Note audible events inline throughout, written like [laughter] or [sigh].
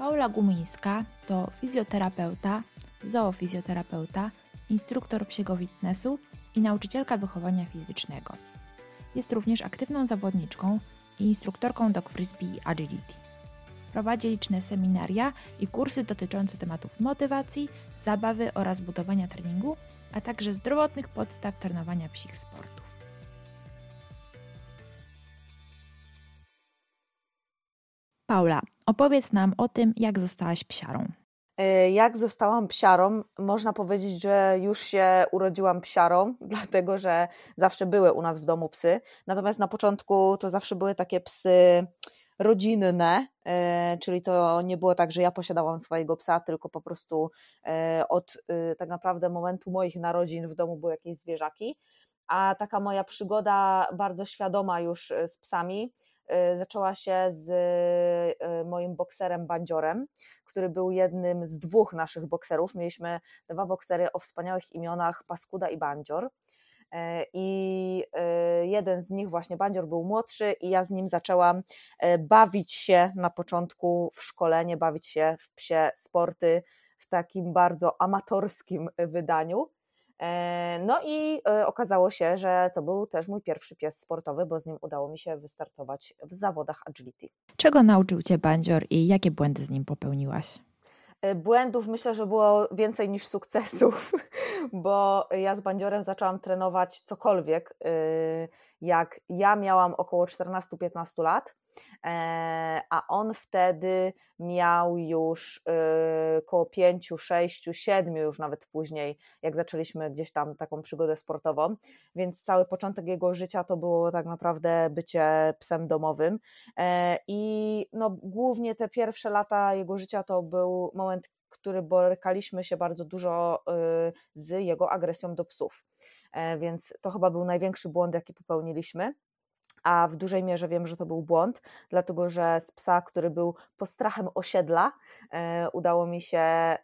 Paula Gumińska to fizjoterapeuta, zoofizjoterapeuta, instruktor psiego fitnessu i nauczycielka wychowania fizycznego. Jest również aktywną zawodniczką i instruktorką dog frisbee i agility. Prowadzi liczne seminaria i kursy dotyczące tematów motywacji, zabawy oraz budowania treningu, a także zdrowotnych podstaw trenowania psich sportów. Paula, opowiedz nam o tym, jak zostałaś psiarą. E, jak zostałam psiarą, można powiedzieć, że już się urodziłam psiarą, [laughs] dlatego że zawsze były u nas w domu psy. Natomiast na początku to zawsze były takie psy rodzinne, e, czyli to nie było tak, że ja posiadałam swojego psa, tylko po prostu e, od tak naprawdę momentu moich narodzin w domu były jakieś zwierzaki. A taka moja przygoda bardzo świadoma już z psami zaczęła się z y, moim bokserem Bandziorem, który był jednym z dwóch naszych bokserów. Mieliśmy dwa boksery o wspaniałych imionach Paskuda i Bandzior. Y, I jeden z nich, właśnie Bandzior, był młodszy, i ja z nim zaczęłam bawić się na początku w szkolenie, bawić się w psie sporty w takim bardzo amatorskim wydaniu. E, no i e, okazało się, że to był też mój pierwszy pies sportowy, bo z nim udało mi się wystartować w zawodach agility. Czego nauczył Cię Bandzior i jakie błędy z nim popełniłaś? E, błędów myślę, że było więcej niż sukcesów, [laughs] bo ja z bandziorem zaczęłam trenować cokolwiek, jak ja miałam około 14-15 lat E, a on wtedy miał już około 5, 6, 7 już nawet później, jak zaczęliśmy gdzieś tam taką przygodę sportową, więc cały początek jego życia to było tak naprawdę bycie psem domowym. E, i no głównie te pierwsze lata jego życia to był moment, który borykaliśmy się bardzo dużo y, z jego agresją do psów. E, więc to chyba był największy błąd, jaki popełniliśmy a w dużej mierze wiem, że to był błąd, dlatego że z psa, który był postrachem osiedla, e, udało mi się e,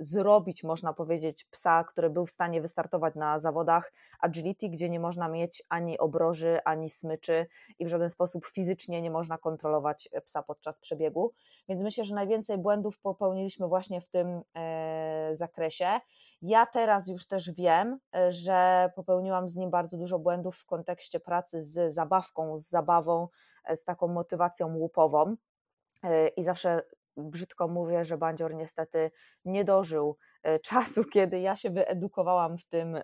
zrobić, można powiedzieć, psa, który był w stanie wystartować na zawodach agility, gdzie nie można mieć ani obroży, ani smyczy i w żaden sposób fizycznie nie można kontrolować psa podczas przebiegu. Więc myślę, że najwięcej błędów popełniliśmy właśnie w tym e, zakresie. Ja teraz już też wiem, e, że popełniłam z nim bardzo dużo błędów w kontekście pracy z zabawką, z zabawą, e, z taką motywacją łupową. E, I zawsze brzydko mówię, że bandzior niestety nie dożył [laughs] czasu, kiedy ja się wyedukowałam w tym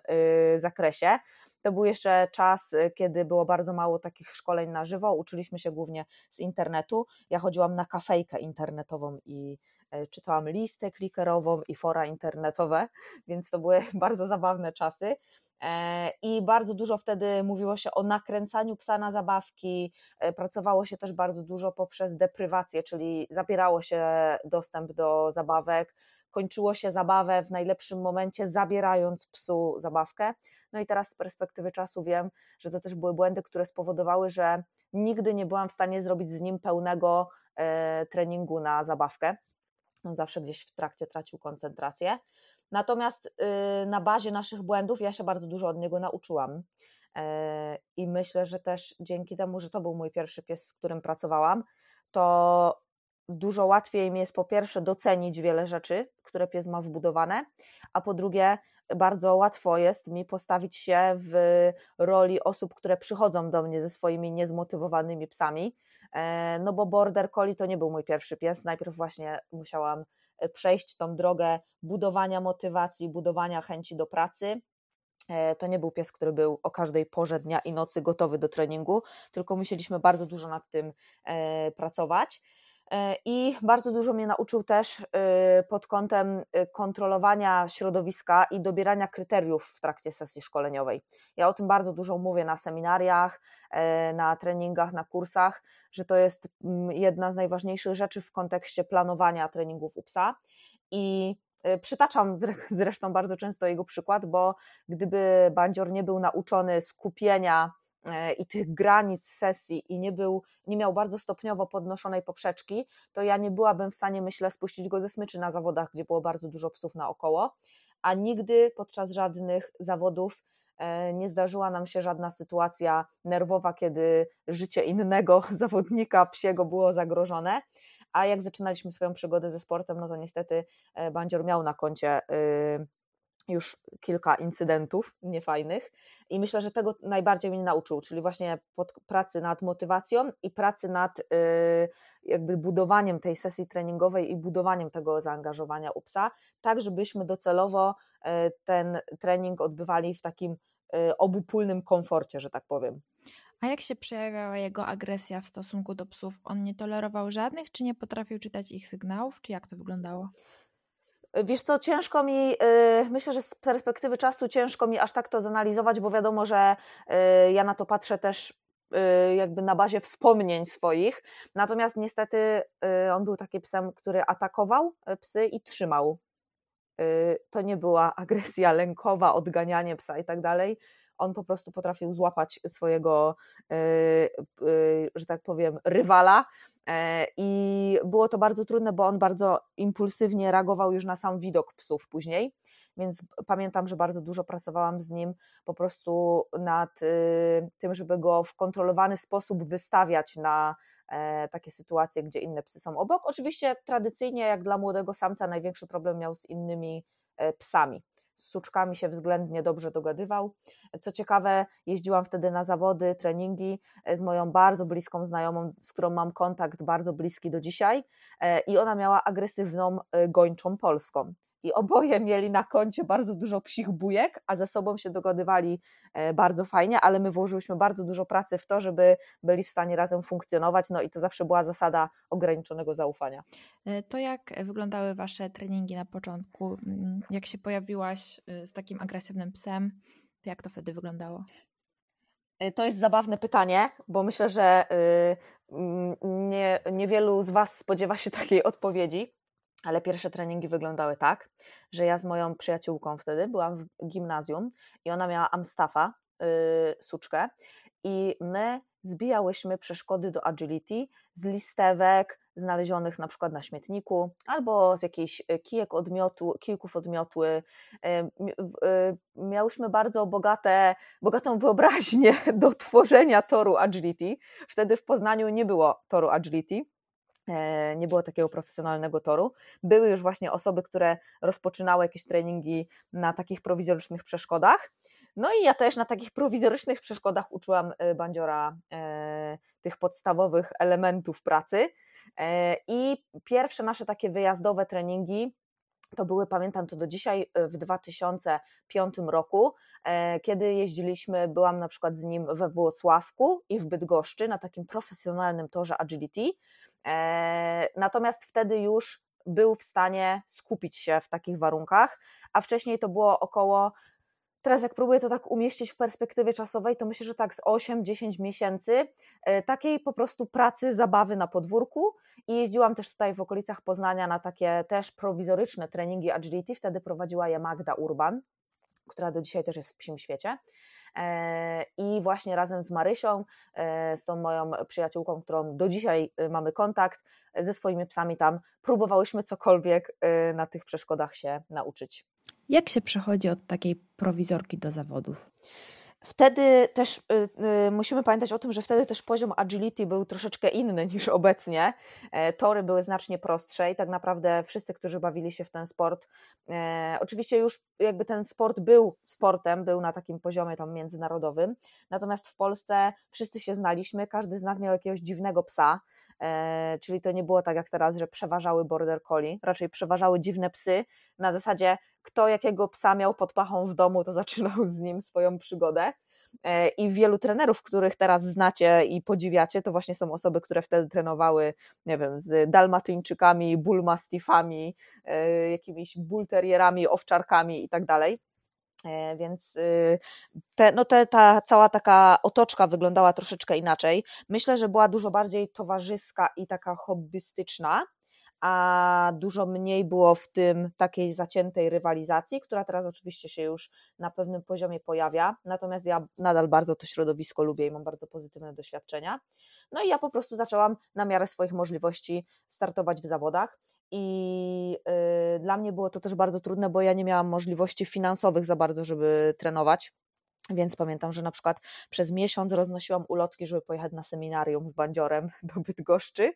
zakresie. To był jeszcze czas, kiedy było bardzo mało takich szkoleń na żywo, uczyliśmy się głównie z internetu. Ja chodziłam na kafejkę internetową i czytałam listę klikerową i fora internetowe, [laughs] więc to były [laughs] bardzo zabawne czasy. E, I bardzo dużo wtedy mówiło się o nakręcaniu psa na zabawki. E, pracowało się też bardzo dużo poprzez deprywację, czyli zabierało się dostęp do zabawek, kończyło się zabawę w najlepszym momencie, zabierając psu zabawkę. No i teraz z perspektywy czasu wiem, że to też były błędy, które spowodowały, że nigdy nie byłam w stanie zrobić z nim pełnego treningu na zabawkę zawsze gdzieś w trakcie tracił koncentrację. Natomiast y, na bazie naszych błędów ja się bardzo dużo od niego nauczyłam. E, I myślę, że też dzięki temu, że to był mój pierwszy pies, z którym pracowałam, to dużo łatwiej mi jest po pierwsze docenić wiele rzeczy, które pies ma wbudowane, a po drugie bardzo łatwo jest mi postawić się w roli osób, które przychodzą do mnie ze swoimi niezmotywowanymi psami, no bo Border Collie to nie był mój pierwszy pies, najpierw właśnie musiałam e, przejść tą drogę budowania motywacji, budowania chęci do pracy, e, to nie był pies, który był o każdej porze dnia i nocy gotowy do treningu, tylko musieliśmy bardzo dużo nad tym pracować. E, I bardzo dużo mnie nauczył też e, pod kątem e, kontrolowania środowiska i dobierania kryteriów w trakcie sesji szkoleniowej. Ja o tym bardzo dużo mówię na seminariach, na treningach, na kursach, że to jest mm, jedna z najważniejszych rzeczy w kontekście planowania treningów u psa. I Przytaczam zresztą bardzo często jego przykład, bo gdyby bandzior nie był nauczony skupienia E, i tych granic sesji i nie był, nie miał bardzo stopniowo podnoszonej poprzeczki, to ja nie byłabym w stanie, myślę, spuścić go ze smyczy na zawodach, gdzie było bardzo dużo psów naokoło, a nigdy podczas żadnych zawodów e, nie zdarzyła nam się żadna sytuacja nerwowa, kiedy życie innego [laughs] zawodnika psiego było zagrożone, a jak zaczynaliśmy swoją przygodę ze sportem, no to niestety Bandzior miał na koncie już kilka incydentów niefajnych i myślę, że tego najbardziej mnie nauczył, czyli właśnie pracy nad motywacją i pracy nad y, jakby budowaniem tej sesji treningowej i budowaniem tego zaangażowania u psa, tak żebyśmy docelowo y, ten trening odbywali w takim y, obupólnym komforcie, że tak powiem. A jak się przejawiała jego agresja w stosunku do psów? On nie tolerował żadnych, czy nie potrafił czytać ich sygnałów, czy jak to wyglądało? Wiesz co, ciężko mi, y, myślę, że z perspektywy czasu ciężko mi aż tak to zanalizować, bo wiadomo, że y, ja na to patrzę też y, jakby na bazie wspomnień swoich. Natomiast niestety on był takim psem, który atakował psy i trzymał. To nie była [laughs] agresja lękowa, odganianie psa i tak dalej. On po prostu potrafił złapać swojego, że tak powiem, rywala I było to bardzo trudne, bo on bardzo impulsywnie reagował już na sam widok psów później. Więc pamiętam, że bardzo dużo pracowałam z nim po prostu nad y, tym, żeby go w kontrolowany sposób wystawiać na e, takie sytuacje, gdzie inne psy są obok. Oczywiście tradycyjnie, jak dla młodego samca, największy problem miał z innymi e, psami z suczkami się względnie dobrze dogadywał. Co ciekawe, jeździłam wtedy na zawody, treningi e, z moją bardzo bliską znajomą, z którą mam kontakt bardzo bliski do dzisiaj e, i ona miała agresywną e, gończą polską i oboje mieli na koncie bardzo dużo psich bujek, a ze sobą się dogadywali e, bardzo fajnie, ale my włożyliśmy bardzo dużo pracy w to, żeby byli w stanie razem funkcjonować, no i to zawsze była zasada ograniczonego zaufania. E, to jak wyglądały Wasze treningi na początku? Mm, jak się pojawiłaś e, z takim agresywnym psem, to jak to wtedy wyglądało? To jest zabawne pytanie, bo myślę, że nie, niewielu z Was spodziewa się takiej odpowiedzi. Ale pierwsze treningi wyglądały tak, że ja z moją przyjaciółką wtedy byłam w gimnazjum i ona miała Amstafa, yy, suczkę, i my zbijałyśmy przeszkody do agility z listewek znalezionych na przykład na śmietniku albo z jakichś y, kijek odmiotu, kijków odmiotły. Y, miałyśmy bardzo bogate, bogatą wyobraźnię [laughs] do tworzenia toru agility. Wtedy w Poznaniu nie było toru agility nie było takiego profesjonalnego toru. Były już właśnie osoby, które rozpoczynały jakieś treningi na takich prowizorycznych przeszkodach. No i ja też na takich prowizorycznych przeszkodach uczyłam e, bandziora e, tych podstawowych elementów pracy. I pierwsze nasze takie wyjazdowe treningi to były, pamiętam to do dzisiaj, w 2005 roku, kiedy jeździliśmy, byłam na przykład z nim we Włocławku i w Bydgoszczy na takim profesjonalnym torze agility. E, natomiast wtedy już był w stanie skupić się w takich warunkach, a wcześniej to było około Teraz jak próbuję to tak umieścić w perspektywie czasowej, to myślę, że tak z 8-10 miesięcy e, takiej po prostu pracy, zabawy na podwórku i jeździłam też tutaj w okolicach Poznania na takie też prowizoryczne treningi agility, wtedy prowadziła je Magda Urban, która do dzisiaj też jest w psim świecie. E, i właśnie razem z Marysią, e, z tą moją przyjaciółką, którą do dzisiaj e, mamy kontakt, ze swoimi psami tam próbowałyśmy cokolwiek na tych przeszkodach się nauczyć. Jak się przechodzi od takiej prowizorki do zawodów? Wtedy też y, y, musimy pamiętać o tym, że wtedy też poziom agility był troszeczkę inny niż obecnie. E, tory były znacznie prostsze i tak naprawdę wszyscy, którzy bawili się w ten sport, e, oczywiście już jakby ten sport był sportem, był na takim poziomie tam międzynarodowym, natomiast w Polsce wszyscy się znaliśmy, każdy z nas miał jakiegoś dziwnego psa, czyli to nie było tak jak teraz, że przeważały border collie, raczej przeważały dziwne psy na zasadzie kto jakiego psa miał pod pachą w domu, to zaczynał z nim swoją przygodę. E, I wielu trenerów, których teraz znacie i podziwiacie, to właśnie są osoby, które wtedy trenowały, nie wiem, z dalmatyńczykami, bullmastifami, e, jakimiś bullterierami, owczarkami i tak dalej. E, więc y, te, no te, ta cała taka otoczka wyglądała troszeczkę inaczej. Myślę, że była dużo bardziej towarzyska i taka hobbystyczna a dużo mniej było w tym takiej zaciętej rywalizacji, która teraz oczywiście się już na pewnym poziomie pojawia. Natomiast ja nadal bardzo to środowisko lubię i mam bardzo pozytywne doświadczenia. No i ja po prostu zaczęłam na miarę swoich możliwości startować w zawodach. I yy, dla mnie było to też bardzo trudne, bo ja nie miałam możliwości finansowych za bardzo, żeby trenować. Więc pamiętam, że na przykład przez miesiąc roznosiłam ulotki, żeby pojechać na seminarium z bandziorem [laughs] do Bydgoszczy.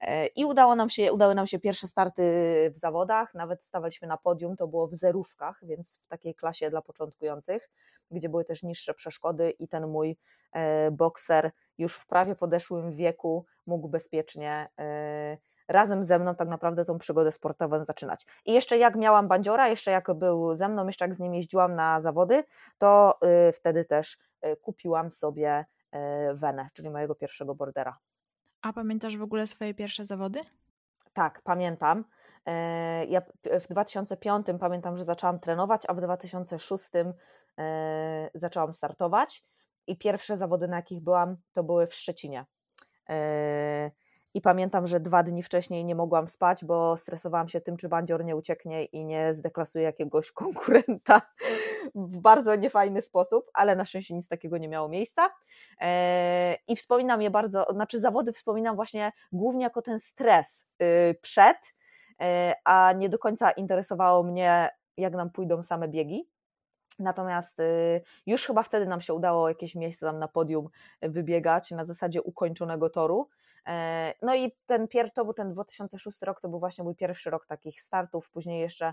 E, i udało nam się, udały nam się pierwsze starty w zawodach, nawet stawaliśmy na podium, to było w zerówkach, więc w takiej klasie dla początkujących, gdzie były też niższe przeszkody i ten mój e, bokser już w prawie podeszłym wieku mógł bezpiecznie e, razem ze mną tak naprawdę tą przygodę sportową zaczynać. I jeszcze jak miałam bandziora, jeszcze jak był ze mną, jeszcze jak z nim jeździłam na zawody, to y, wtedy też y, kupiłam sobie y, Wenę, czyli mojego pierwszego bordera. A pamiętasz w ogóle swoje pierwsze zawody? Tak, pamiętam. E, ja w 2005 pamiętam, że zaczęłam trenować, a w 2006 e, zaczęłam startować. I pierwsze zawody, na jakich byłam, to były w Szczecinie. I pamiętam, że dwa dni wcześniej nie mogłam spać, bo stresowałam się tym, czy bandzior nie ucieknie i nie zdeklasuje jakiegoś [laughs] konkurenta w bardzo niefajny sposób, ale na szczęście nic takiego nie miało miejsca. E, I wspominam je bardzo, znaczy zawody wspominam właśnie głównie jako ten stres y, przed, e, a nie do końca interesowało mnie, jak nam pójdą same biegi. Natomiast y, już chyba wtedy nam się udało jakieś miejsce tam na podium wybiegać na zasadzie ukończonego toru. E, no i ten pier, to był ten 2006 rok, to był właśnie mój pierwszy rok takich startów, później jeszcze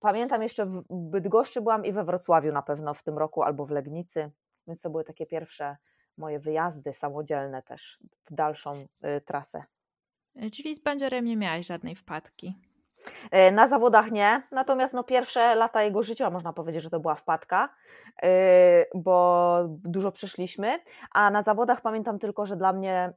pamiętam jeszcze w Bydgoszczy byłam i we Wrocławiu na pewno w tym roku albo w Legnicy, więc to były takie pierwsze moje wyjazdy samodzielne też w dalszą y, trasę. E, czyli z bandziorem nie miałaś żadnej wpadki? E, na zawodach nie, natomiast no pierwsze lata jego życia można powiedzieć, że to była wpadka, bo dużo przeszliśmy, a na zawodach pamiętam tylko, że dla mnie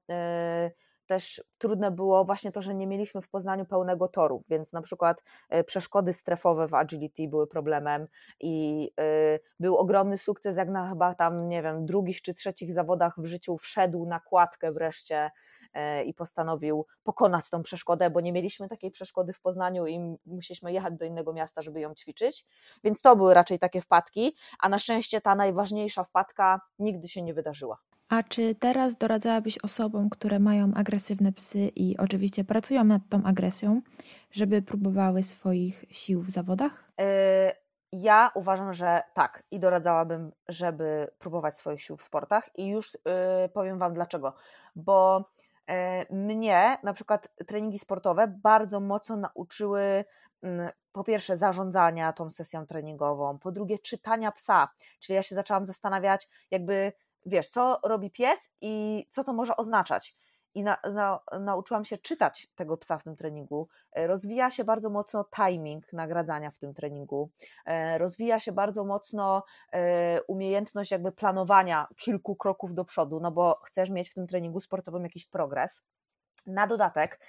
też trudne było właśnie to, że nie mieliśmy w Poznaniu pełnego toru, więc na przykład e, przeszkody strefowe w agility były problemem i e, był ogromny sukces, jak na chyba tam, nie wiem, drugich czy trzecich zawodach w życiu wszedł na kładkę wreszcie e, i postanowił pokonać tą przeszkodę, bo nie mieliśmy takiej przeszkody w Poznaniu i musieliśmy jechać do innego miasta, żeby ją ćwiczyć, więc to były raczej takie wpadki, a na szczęście ta najważniejsza wpadka nigdy się nie wydarzyła. A czy teraz doradzałabyś osobom, które mają agresywne psy i oczywiście pracują nad tą agresją, żeby próbowały swoich sił w zawodach? E, ja uważam, że tak i doradzałabym, żeby próbować swoich sił w sportach i już e, powiem Wam dlaczego. Bo e, mnie na przykład treningi sportowe bardzo mocno nauczyły mm, po pierwsze zarządzania tą sesją treningową, po drugie czytania psa, czyli ja się zaczęłam zastanawiać jakby wiesz, co robi pies i co to może oznaczać. I na, na, nauczyłam się czytać tego psa w tym treningu. E, rozwija się bardzo mocno timing nagradzania w tym treningu. E, rozwija się bardzo mocno e, umiejętność jakby planowania kilku kroków do przodu, no bo chcesz mieć w tym treningu sportowym jakiś progres. Na dodatek,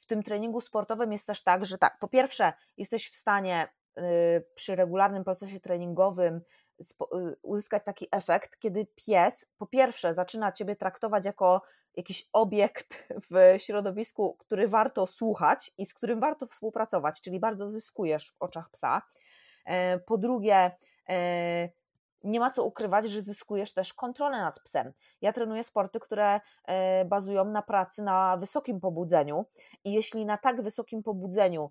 w tym treningu sportowym jest też tak, że tak, po pierwsze, jesteś w stanie przy regularnym procesie treningowym uzyskać taki efekt, kiedy pies po pierwsze zaczyna ciebie traktować jako jakiś obiekt w środowisku, który warto słuchać i z którym warto współpracować, czyli bardzo zyskujesz w oczach psa. E, po drugie, e, nie ma co ukrywać, że zyskujesz też kontrolę nad psem. Ja trenuję sporty, które e, bazują na pracy na wysokim pobudzeniu i jeśli na tak wysokim pobudzeniu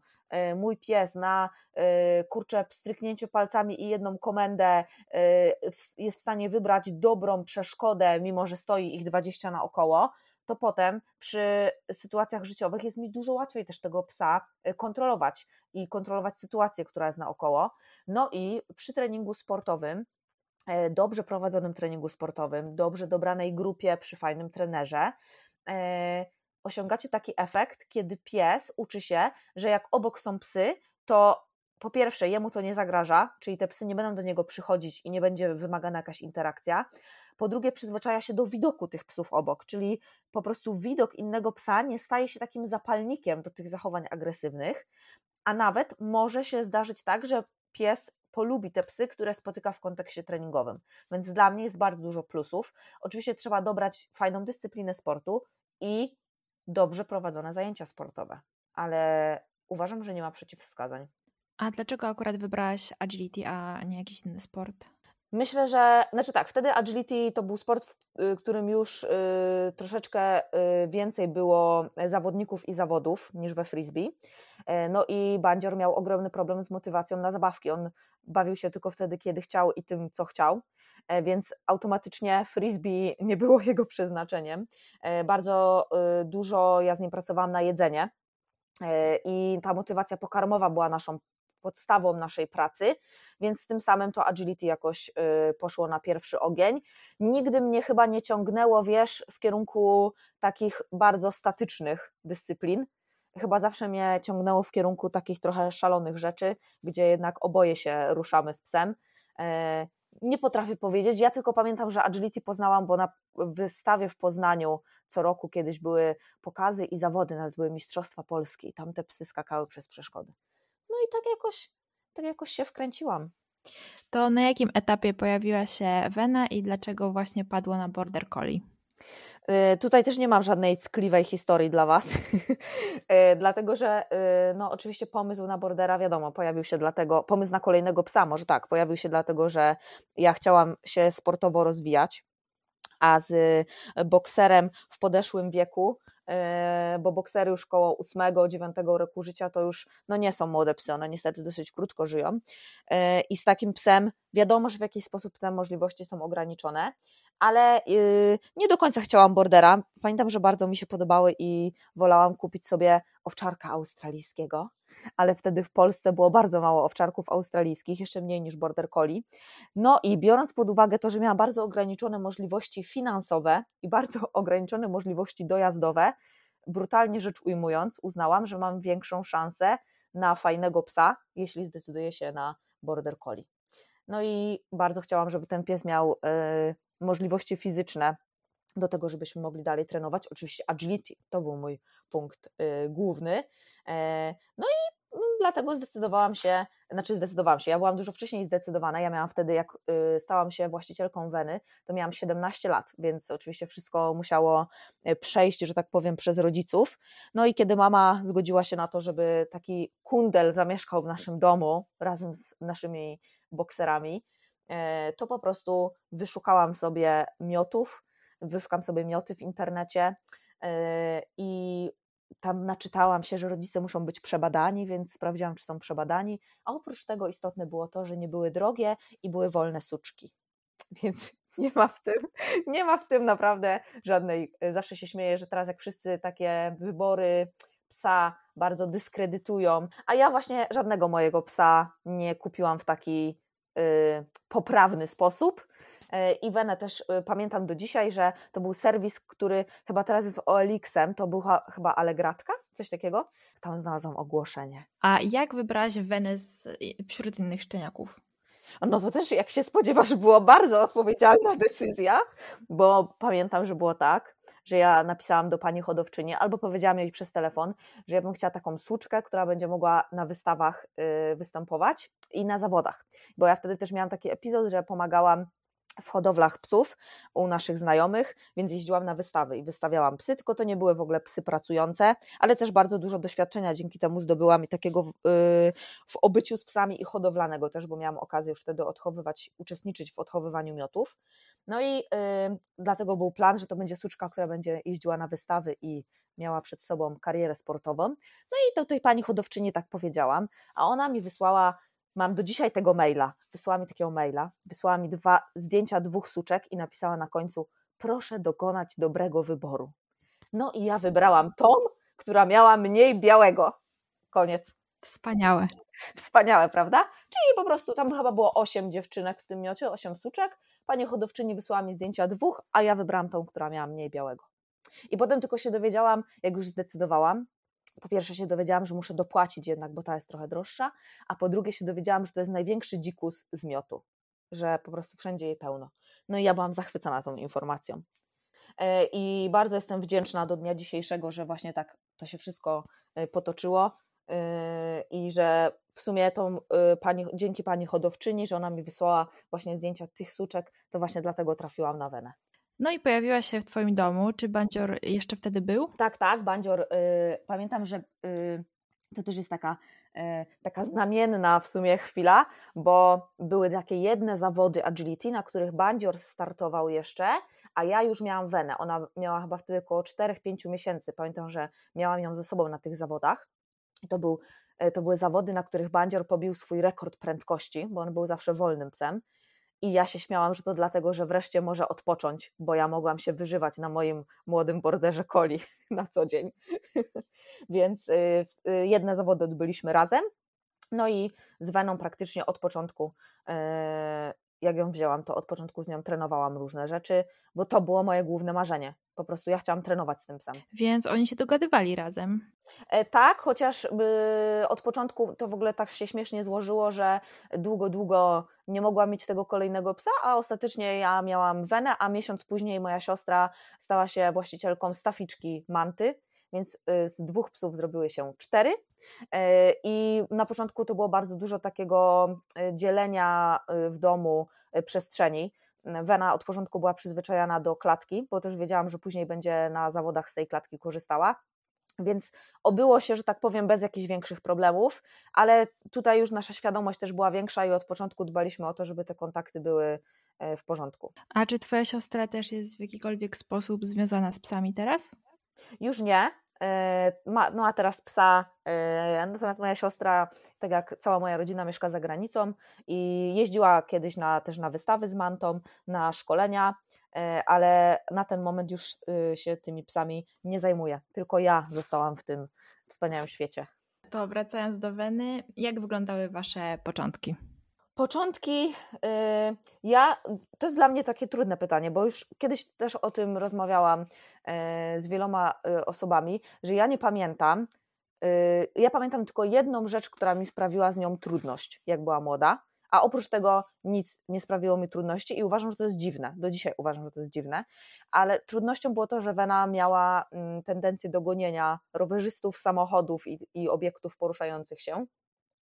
mój pies na e, kurczę stryknięcie palcami i jedną komendę jest w stanie wybrać dobrą przeszkodę, mimo że stoi ich 20 naokoło, to potem przy sytuacjach życiowych jest mi dużo łatwiej też tego psa kontrolować i kontrolować sytuację, która jest naokoło. No i przy treningu sportowym E, dobrze prowadzonym treningu sportowym, dobrze dobranej grupie przy fajnym trenerze, e, osiągacie taki efekt, kiedy pies uczy się, że jak obok są psy, to po pierwsze jemu to nie zagraża, czyli te psy nie będą do niego przychodzić i nie będzie wymagana jakaś interakcja. Po drugie, przyzwyczaja się do widoku tych psów obok, czyli po prostu widok innego psa nie staje się takim zapalnikiem do tych zachowań agresywnych, a nawet może się zdarzyć tak, że pies polubi te psy, które spotyka w kontekście treningowym. Więc dla mnie jest bardzo dużo plusów. Oczywiście trzeba dobrać fajną dyscyplinę sportu i dobrze prowadzone zajęcia sportowe, ale uważam, że nie ma przeciwwskazań. A dlaczego akurat wybrałaś agility, a nie jakiś inny sport? Myślę, że, znaczy tak, wtedy agility to był sport, w y, którym już y, troszeczkę y, więcej było zawodników i zawodów niż we frisbee. E, no i Bandzior miał ogromny problem z motywacją na zabawki. On bawił się tylko wtedy, kiedy chciał i tym, co chciał, e, więc automatycznie frisbee [laughs] nie było jego przeznaczeniem. E, bardzo dużo ja z nim pracowałam na jedzenie i ta motywacja pokarmowa była naszą podstawą naszej pracy, więc tym samym to agility jakoś y, poszło na pierwszy ogień. Nigdy mnie chyba nie ciągnęło, wiesz, w kierunku takich bardzo statycznych dyscyplin. Chyba zawsze mnie ciągnęło w kierunku takich trochę szalonych rzeczy, gdzie jednak oboje się ruszamy z psem. E, nie potrafię powiedzieć. Ja tylko pamiętam, że agility poznałam, bo na wystawie w Poznaniu co roku kiedyś były pokazy i zawody, nawet były Mistrzostwa Polskie i tam te psy skakały przez przeszkody. I tak jakoś, tak jakoś się wkręciłam. To na jakim etapie pojawiła się Wena i dlaczego właśnie padło na Border Collie? Y, tutaj też nie mam żadnej ckliwej historii dla Was, [laughs] y, dlatego że y, no, oczywiście pomysł na bordera, wiadomo, pojawił się dlatego, pomysł na kolejnego psa, może tak, pojawił się dlatego, że ja chciałam się sportowo rozwijać, a z bokserem w podeszłym wieku bo boksery już koło 8-9 roku życia to już no nie są młode psy, one niestety dosyć krótko żyją. E, i z takim psem wiadomo, że w jakiś sposób te możliwości są ograniczone, ale y, nie do końca chciałam bordera. Pamiętam, że bardzo mi się podobały i wolałam kupić sobie owczarka australijskiego, ale wtedy w Polsce było bardzo mało owczarków australijskich, jeszcze mniej niż border collie. No i biorąc pod uwagę to, że miałam bardzo ograniczone możliwości finansowe i bardzo [laughs] ograniczone możliwości dojazdowe, brutalnie rzecz ujmując, uznałam, że mam większą szansę na fajnego psa, jeśli zdecyduję się na border collie. No i bardzo chciałam, żeby ten pies miał y, możliwości fizyczne do tego, żebyśmy mogli dalej trenować. Oczywiście agility to był mój punkt y, główny. E, no i no, dlatego zdecydowałam się, znaczy zdecydowałam się, ja byłam dużo wcześniej zdecydowana, ja miałam wtedy, jak y, stałam się właścicielką Weny, to miałam 17 lat, więc oczywiście wszystko musiało y, przejść, że tak powiem, przez rodziców. No i kiedy mama zgodziła się na to, żeby taki kundel zamieszkał w naszym domu razem z naszymi bokserami, to po prostu wyszukałam sobie miotów, wyszukam sobie mioty w internecie e, i tam naczytałam się, że rodzice muszą być przebadani, więc sprawdziłam, czy są przebadani, a oprócz tego istotne było to, że nie były drogie i były wolne suczki. [laughs] Więc nie ma w tym, nie ma w tym naprawdę żadnej, e, zawsze się śmieję, że teraz jak wszyscy takie wybory psa bardzo dyskredytują, a ja właśnie żadnego mojego psa nie kupiłam w taki poprawny sposób. Y, I Wenę też y, pamiętam do dzisiaj, że to był serwis, który chyba teraz jest OLX-em, to była chyba Allegratka, coś takiego. Tam znalazłam ogłoszenie. A jak wybrałaś Wenę wśród innych szczeniaków? No to też, jak się spodziewasz, było bardzo odpowiedzialna decyzja, bo pamiętam, że było tak, że ja napisałam do pani hodowczyni albo powiedziałam jej przez telefon, że ja bym chciała taką suczkę, która będzie mogła na wystawach występować i na zawodach. Bo ja wtedy też miałam taki epizod, że pomagałam w hodowlach psów u naszych znajomych, więc jeździłam na wystawy i wystawiałam psy, tylko to nie były w ogóle psy pracujące, ale też bardzo dużo doświadczenia dzięki temu zdobyłam i takiego w, yy, w obyciu z psami i hodowlanego też, bo miałam okazję już wtedy odchowywać, uczestniczyć w odchowywaniu miotów. No i yy, dlatego był plan, że to będzie suczka, która będzie jeździła na wystawy i miała przed sobą karierę sportową. No i do tej pani hodowczyni tak powiedziałam, a ona mi wysłała Mam do dzisiaj tego maila. Wysłała mi takiego maila, wysłała mi dwa zdjęcia dwóch suczek i napisała na końcu: Proszę dokonać dobrego wyboru. No i ja wybrałam tą, która miała mniej białego. Koniec. Wspaniałe. Wspaniałe, prawda? Czyli po prostu tam chyba było osiem dziewczynek w tym miocie, osiem suczek. Pani hodowczyni wysłała mi zdjęcia dwóch, a ja wybrałam tą, która miała mniej białego. I potem tylko się dowiedziałam, jak już zdecydowałam, po pierwsze się dowiedziałam, że muszę dopłacić jednak, bo ta jest trochę droższa, a po drugie się dowiedziałam, że to jest największy dzikus z miotu, że po prostu wszędzie jej pełno. No i ja byłam zachwycona tą informacją. E, I bardzo jestem wdzięczna do dnia dzisiejszego, że właśnie tak to się wszystko e, potoczyło e, i że w sumie tą pani, dzięki pani hodowczyni, że ona mi wysłała właśnie zdjęcia tych suczek, to właśnie dlatego trafiłam na Wenę. No i pojawiła się w Twoim domu. Czy Bandzior jeszcze wtedy był? Tak, tak, Bandzior. Y, pamiętam, że y, to też jest taka, e, taka znamienna w sumie chwila, bo były takie jedne zawody agility, na których Bandzior startował jeszcze, a ja już miałam wenę. Ona miała chyba wtedy około 4-5 miesięcy. Pamiętam, że miałam ją ze sobą na tych zawodach. To, był, e, to były zawody, na których Bandzior pobił swój rekord prędkości, bo on był zawsze wolnym psem. I ja się śmiałam, że to dlatego, że wreszcie może odpocząć, bo ja mogłam się wyżywać na moim młodym borderze coli [laughs] na co dzień. [laughs] Więc y, y, jedne zawody odbyliśmy razem. No i z Weną praktycznie od początku e, jak ją wzięłam, to od początku z nią trenowałam różne rzeczy, bo to było moje główne marzenie. Po prostu ja chciałam trenować z tym psem. Więc oni się dogadywali razem. E, tak, chociaż y, od początku to w ogóle tak się śmiesznie złożyło, że długo, długo nie mogłam mieć tego kolejnego psa, a ostatecznie ja miałam wenę, a miesiąc później moja siostra stała się właścicielką staficzki Manty więc y, z dwóch psów zrobiły się cztery. E, I na początku to było bardzo dużo takiego y, dzielenia y, w domu przestrzeni. Wena od początku była przyzwyczajona do klatki, bo też wiedziałam, że później będzie na zawodach z tej klatki korzystała. Więc obyło się, że tak powiem, bez jakichś większych problemów, ale tutaj już nasza świadomość też była większa i od początku dbaliśmy o to, żeby te kontakty były e, w porządku. A czy Twoja siostra też jest w jakikolwiek sposób związana z psami teraz? Już nie, E, ma, no a teraz psa, e, natomiast moja siostra, tak jak cała moja rodzina, mieszka za granicą i jeździła kiedyś na, też na wystawy z mantą, na szkolenia, e, ale na ten moment już się tymi psami nie zajmuję. Tylko ja zostałam w tym wspaniałym świecie. To wracając do Weny, jak wyglądały Wasze początki? Początki, y, ja, to jest dla mnie takie trudne pytanie, bo już kiedyś też o tym rozmawiałam y, z wieloma y, osobami, że ja nie pamiętam. Ja pamiętam tylko jedną rzecz, która mi sprawiła z nią trudność, jak była młoda, a oprócz tego nic nie sprawiło mi trudności i uważam, że to jest dziwne. Do dzisiaj uważam, że to jest dziwne, ale trudnością było to, że Wena miała mm, tendencję do gonienia rowerzystów, samochodów i, i obiektów poruszających się.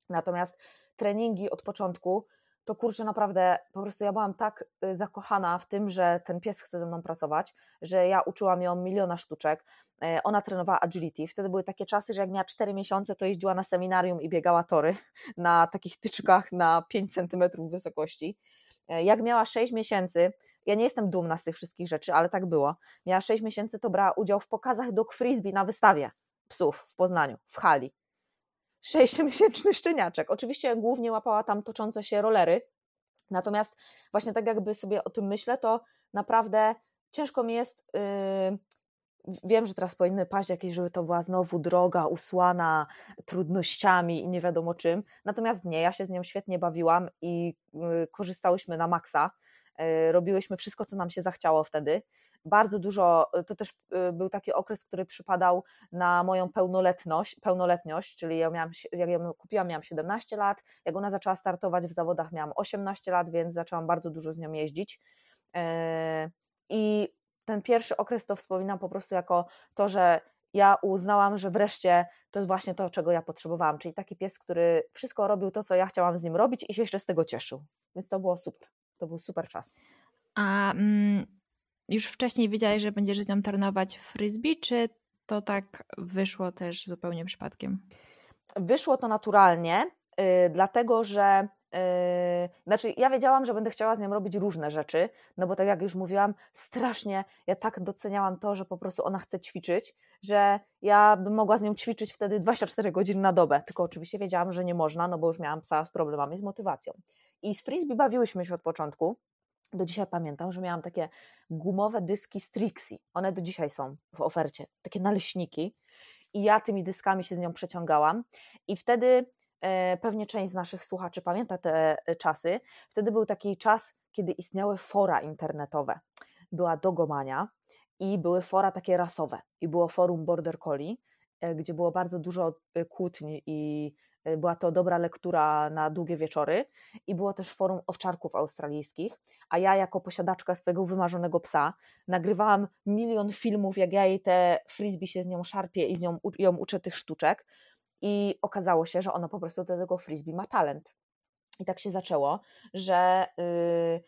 Natomiast treningi od początku, to kurczę, naprawdę po prostu ja byłam tak y, zakochana w tym, że ten pies chce ze mną pracować, że ja uczyłam ją miliona sztuczek. E, ona trenowała agility. Wtedy były takie czasy, że jak miała 4 miesiące, to jeździła na seminarium i biegała tory [laughs] na takich tyczkach na 5 centymetrów wysokości. E, jak miała 6 miesięcy, ja nie jestem dumna z tych wszystkich rzeczy, ale tak było. Miała 6 miesięcy, to brała udział w pokazach dog frisbee na wystawie psów w Poznaniu, w hali sześciomiesięczny szczeniaczek. Oczywiście głównie łapała tam toczące się rolery, natomiast właśnie tak jakby sobie o tym myślę, to naprawdę ciężko mi jest... Yy, wiem, że teraz powinny paść jakieś, żeby to była znowu droga usłana trudnościami i nie wiadomo czym. Natomiast nie, ja się z nią świetnie bawiłam i yy, korzystałyśmy na maksa. Yy, robiłyśmy wszystko, co nam się zachciało wtedy bardzo dużo, to też y, był taki okres, który przypadał na moją pełnoletność, pełnoletność czyli ja miałam, jak ją kupiłam, miałam 17 lat, jak ona zaczęła startować w zawodach, miałam 18 lat, więc zaczęłam bardzo dużo z nią jeździć. E, I ten pierwszy okres to wspominam po prostu jako to, że ja uznałam, że wreszcie to jest właśnie to, czego ja potrzebowałam, czyli taki pies, który wszystko robił to, co ja chciałam z nim robić i się jeszcze z tego cieszył. Więc to było super. To był super czas. A mm, już wcześniej wiedziałeś, że będziesz z nią trenować w frisbee, czy to tak wyszło też zupełnie przypadkiem? Wyszło to naturalnie, yy, dlatego że Yy, znaczy, ja wiedziałam, że będę chciała z nią robić różne rzeczy, no bo tak jak już mówiłam, strasznie ja tak doceniałam to, że po prostu ona chce ćwiczyć, że ja bym mogła z nią ćwiczyć wtedy 24 godziny na dobę. Tylko oczywiście wiedziałam, że nie można, no bo już miałam psa z problemami z motywacją. I z frisbee bawiłyśmy się od początku do dzisiaj pamiętam, że miałam takie gumowe dyski Strixie. One do dzisiaj są w ofercie, takie naleśniki. I ja tymi dyskami się z nią przeciągałam. I wtedy e, pewnie część z naszych słuchaczy pamięta te e, czasy. Wtedy był taki czas, kiedy istniały fora internetowe. Była Dogomania i były fora takie rasowe. I było forum Border Collie, e, gdzie było bardzo dużo kłótni i była to dobra lektura na długie wieczory i było też forum owczarków australijskich, a ja jako posiadaczka swojego wymarzonego psa nagrywałam milion filmów, jak ja jej te frisbee się z nią szarpię i z nią ją uczę tych sztuczek i okazało się, że ona po prostu do tego frisbee ma talent. I tak się zaczęło, że yy,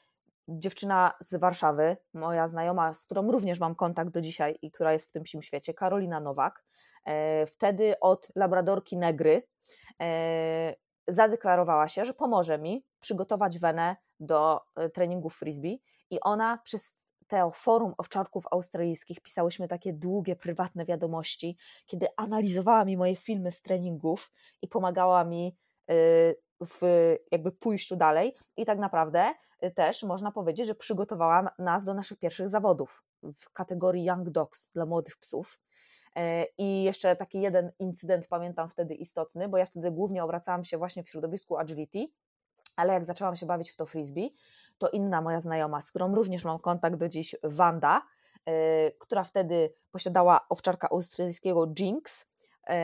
dziewczyna z Warszawy, moja znajoma, z którą również mam kontakt do dzisiaj i która jest w tym psim świecie, Karolina Nowak, Wtedy od labradorki Negry zadeklarowała się, że pomoże mi przygotować Wenę do treningów frisbee i ona przez to forum owczarków australijskich pisałyśmy takie długie, prywatne wiadomości, kiedy analizowała mi moje filmy z treningów i pomagała mi w jakby pójściu dalej. I tak naprawdę też można powiedzieć, że przygotowała nas do naszych pierwszych zawodów w kategorii Young Dogs dla młodych psów. Y, I jeszcze taki jeden incydent pamiętam wtedy istotny, bo ja wtedy głównie obracałam się właśnie w środowisku agility, ale jak zaczęłam się bawić w to frisbee, to inna moja znajoma, z którą również mam kontakt do dziś, Wanda, yy, która wtedy posiadała owczarka australijskiego Jinx yy,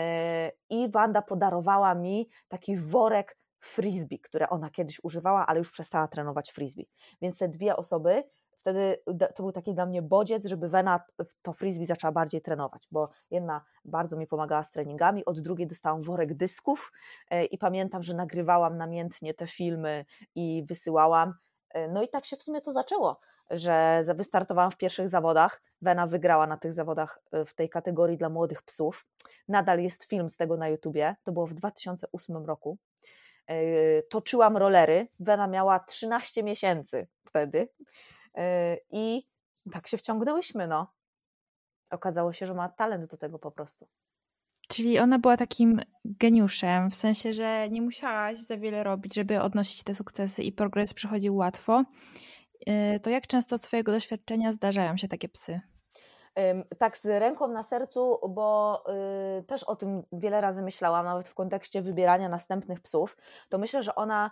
i Wanda podarowała mi taki worek frisbee, które ona kiedyś używała, ale już przestała trenować frisbee. Więc te dwie osoby wtedy to był taki dla mnie bodziec, żeby Wena to frisbee zaczęła bardziej trenować, bo jedna bardzo mi pomagała z treningami, od drugiej dostałam worek dysków yy, i pamiętam, że nagrywałam namiętnie te filmy i wysyłałam E, no i tak się w sumie to zaczęło, że wystartowałam w pierwszych zawodach. Wena wygrała na tych zawodach e, w tej kategorii dla młodych psów. Nadal jest film z tego na YouTubie. To było w 2008 roku. E, toczyłam rolery. Wena miała 13 miesięcy wtedy. I tak się wciągnęłyśmy, no. Okazało się, że ma talent do tego po prostu. Czyli ona była takim geniuszem, w sensie, że nie musiałaś za wiele robić, żeby odnosić te sukcesy i progres przychodził łatwo. Y, to jak często z Twojego doświadczenia zdarzają się takie psy? Tak, z ręką na sercu, bo y, też o tym wiele razy myślałam, nawet w kontekście wybierania następnych psów, to myślę, że ona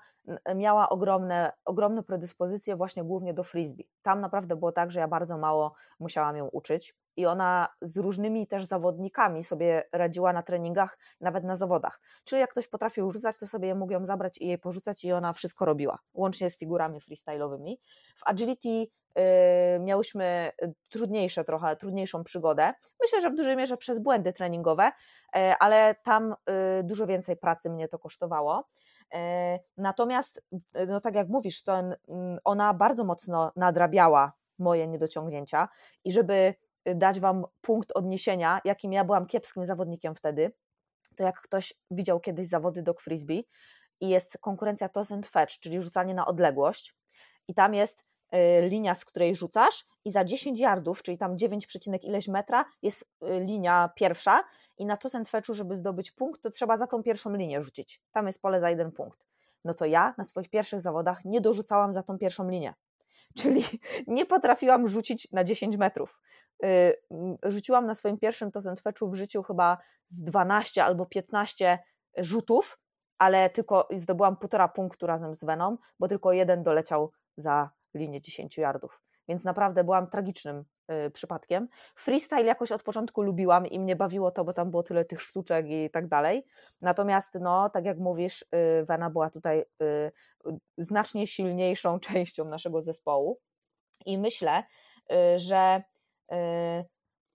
miała ogromne, ogromne predyspozycje właśnie głównie do frisbee. Tam naprawdę było tak, że ja bardzo mało musiałam ją uczyć i ona z różnymi też zawodnikami sobie radziła na treningach, nawet na zawodach. Czyli jak ktoś potrafił rzucać, to sobie mógł ją zabrać i jej porzucać i ona wszystko robiła, łącznie z figurami freestyle'owymi. W agility miałyśmy trudniejsze trochę, trudniejszą przygodę. Myślę, że w dużej mierze przez błędy treningowe, yy, ale tam dużo więcej pracy mnie to kosztowało. Natomiast, no tak jak mówisz, to ona bardzo mocno nadrabiała moje niedociągnięcia i żeby dać Wam punkt odniesienia, jakim ja byłam kiepskim zawodnikiem wtedy, to jak ktoś widział kiedyś zawody dog frisbee i jest konkurencja toss and fetch, czyli rzucanie na odległość i tam jest y, linia, z której rzucasz i za 10 yardów, czyli tam 9, ileś metra jest y, linia pierwsza i na fetchu, żeby zdobyć punkt, to trzeba za tą pierwszą linię rzucić. Tam jest pole za jeden punkt. No to ja na swoich pierwszych zawodach nie dorzucałam za tą pierwszą linię. Czyli [laughs] nie potrafiłam rzucić na 10 metrów. Y, rzuciłam na swoim pierwszym tozentweczu w życiu chyba z 12 albo 15 rzutów, ale tylko zdobyłam półtora punktu razem z Venom, bo tylko jeden doleciał za linię 10 yardów. Więc naprawdę byłam tragicznym y, przypadkiem. Freestyle jakoś od początku lubiłam i mnie bawiło to, bo tam było tyle tych sztuczek i tak dalej. Natomiast, no, tak jak mówisz, y, Wena była tutaj znacznie silniejszą [laughs] częścią naszego zespołu. I myślę, że Y,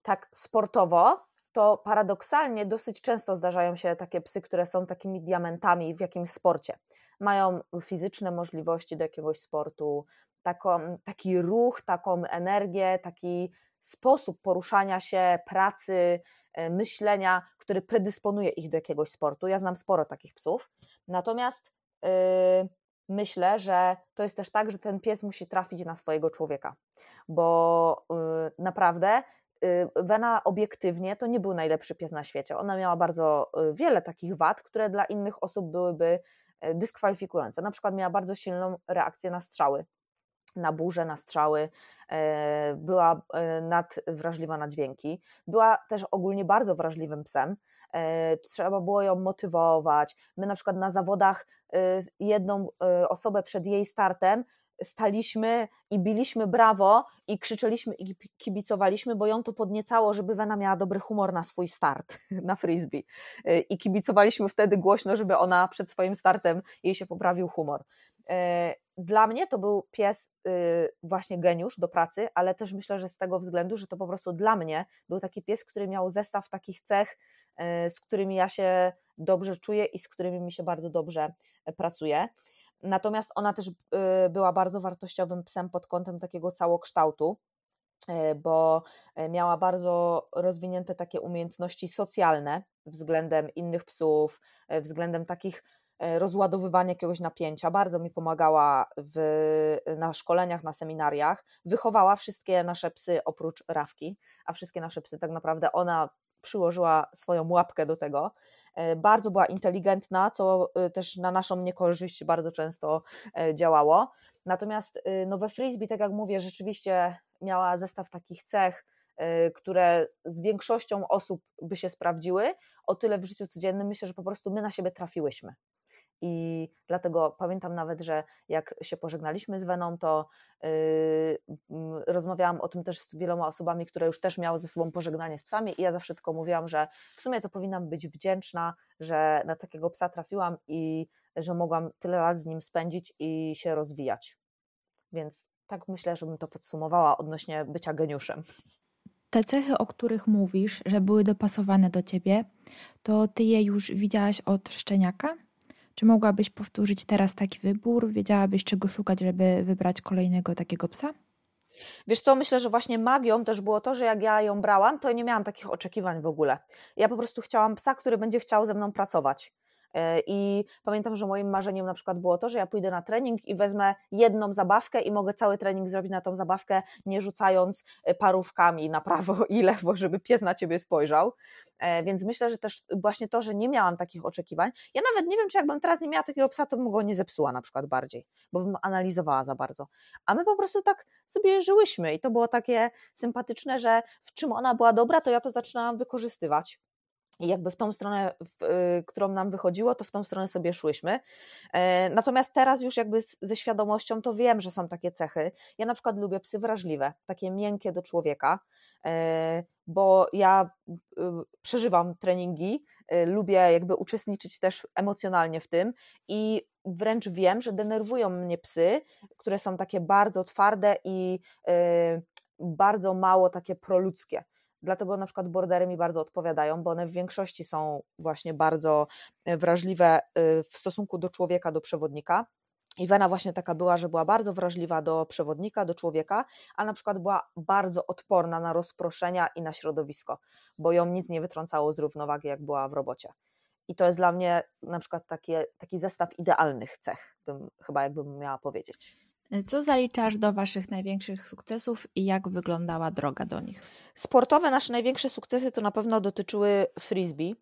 tak sportowo, to paradoksalnie dosyć często zdarzają się takie psy, które są takimi diamentami w jakimś sporcie. Mają fizyczne możliwości do jakiegoś sportu, taką, taki ruch, taką energię, taki sposób poruszania się, pracy, y, myślenia, który predysponuje ich do jakiegoś sportu. Ja znam sporo takich psów. Natomiast yy, myślę, że to jest też tak, że ten pies musi trafić na swojego człowieka, bo y, naprawdę Wena obiektywnie to nie był najlepszy pies na świecie. Ona miała bardzo y, wiele takich wad, które dla innych osób byłyby dyskwalifikujące. Na przykład miała bardzo silną reakcję na strzały na burze, na strzały, e, była e, nadwrażliwa na dźwięki. Była też ogólnie bardzo wrażliwym psem. E, trzeba było ją motywować. My na przykład na zawodach jedną osobę przed jej startem staliśmy i biliśmy brawo i krzyczeliśmy i kibicowaliśmy, bo ją to podniecało, żeby Wena miała dobry humor na swój start [laughs] na frisbee. I kibicowaliśmy wtedy głośno, żeby ona przed swoim startem jej się poprawił humor. E, dla mnie to był pies y, właśnie geniusz do pracy, ale też myślę, że z tego względu, że to po prostu dla mnie był taki pies, który miał zestaw takich cech, z którymi ja się dobrze czuję i z którymi mi się bardzo dobrze e, pracuje. Natomiast ona też y, była bardzo wartościowym psem pod kątem takiego całokształtu. bo miała bardzo rozwinięte takie umiejętności socjalne względem innych psów, względem takich rozładowywania jakiegoś napięcia. Bardzo mi pomagała w, na szkoleniach, na seminariach. Wychowała wszystkie nasze psy oprócz Rawki, a wszystkie nasze psy tak naprawdę ona przyłożyła swoją łapkę do tego. E, bardzo była inteligentna, co e, też na naszą niekorzyść bardzo często e, działało. Natomiast no we frisbee, tak jak mówię, rzeczywiście miała zestaw takich cech, które z większością osób by się sprawdziły. O tyle w życiu codziennym myślę, że po prostu my na siebie trafiłyśmy. I dlatego pamiętam nawet, że jak się pożegnaliśmy z Weną, to yy, rozmawiałam o tym też z wieloma osobami, które już też miały ze sobą pożegnanie z psami, i ja zawsze tylko mówiłam, że w sumie to powinnam być wdzięczna, że na takiego psa trafiłam i że mogłam tyle lat z nim spędzić i się rozwijać. Więc tak myślę, żebym to podsumowała odnośnie bycia geniuszem. Te cechy, o których mówisz, że były dopasowane do ciebie, to ty je już widziałaś od szczeniaka? Czy mogłabyś powtórzyć teraz taki wybór? Wiedziałabyś, czego szukać, żeby wybrać kolejnego takiego psa? Wiesz co, myślę, że właśnie magią też było to, że jak ja ją brałam, to nie miałam takich oczekiwań w ogóle. Ja po prostu chciałam psa, który będzie chciał ze mną pracować. E, I pamiętam, że moim marzeniem na przykład było to, że ja pójdę na trening i wezmę jedną zabawkę i mogę cały trening zrobić na tą zabawkę, nie rzucając e, parówkami na prawo i lewo, żeby pies na ciebie spojrzał. E, więc myślę, że też właśnie to, że nie miałam takich oczekiwań. Ja nawet nie wiem, czy jakbym teraz nie miała takiego psa, to bym go nie zepsuła na przykład bardziej, bo bym analizowała za bardzo. A my po prostu tak sobie żyłyśmy i to było takie sympatyczne, że w czym ona była dobra, to ja to zaczynałam wykorzystywać. I jakby w tą stronę, w, y, którą nam wychodziło, to w tą stronę sobie szłyśmy. E, natomiast teraz już jakby ze świadomością to wiem, że są takie cechy. Ja na przykład lubię psy wrażliwe, takie miękkie do człowieka, e, bo ja y, przeżywam treningi, y, lubię jakby uczestniczyć też emocjonalnie w tym i wręcz wiem, że denerwują mnie psy, które są takie bardzo twarde i bardzo mało takie proludzkie Dlatego na przykład bordery mi bardzo odpowiadają, bo one w większości są właśnie bardzo e, wrażliwe e, w stosunku do człowieka, do przewodnika. I Wena właśnie taka była, że była bardzo wrażliwa do przewodnika, do człowieka, a na przykład była bardzo odporna na rozproszenia i na środowisko, bo ją nic nie wytrącało z równowagi, jak była w robocie. I to jest dla mnie na przykład takie, taki zestaw idealnych cech, bym, chyba jakbym miała powiedzieć. Co zaliczasz do Waszych największych sukcesów i jak wyglądała droga do nich? Sportowe nasze największe sukcesy to na pewno dotyczyły frisbee.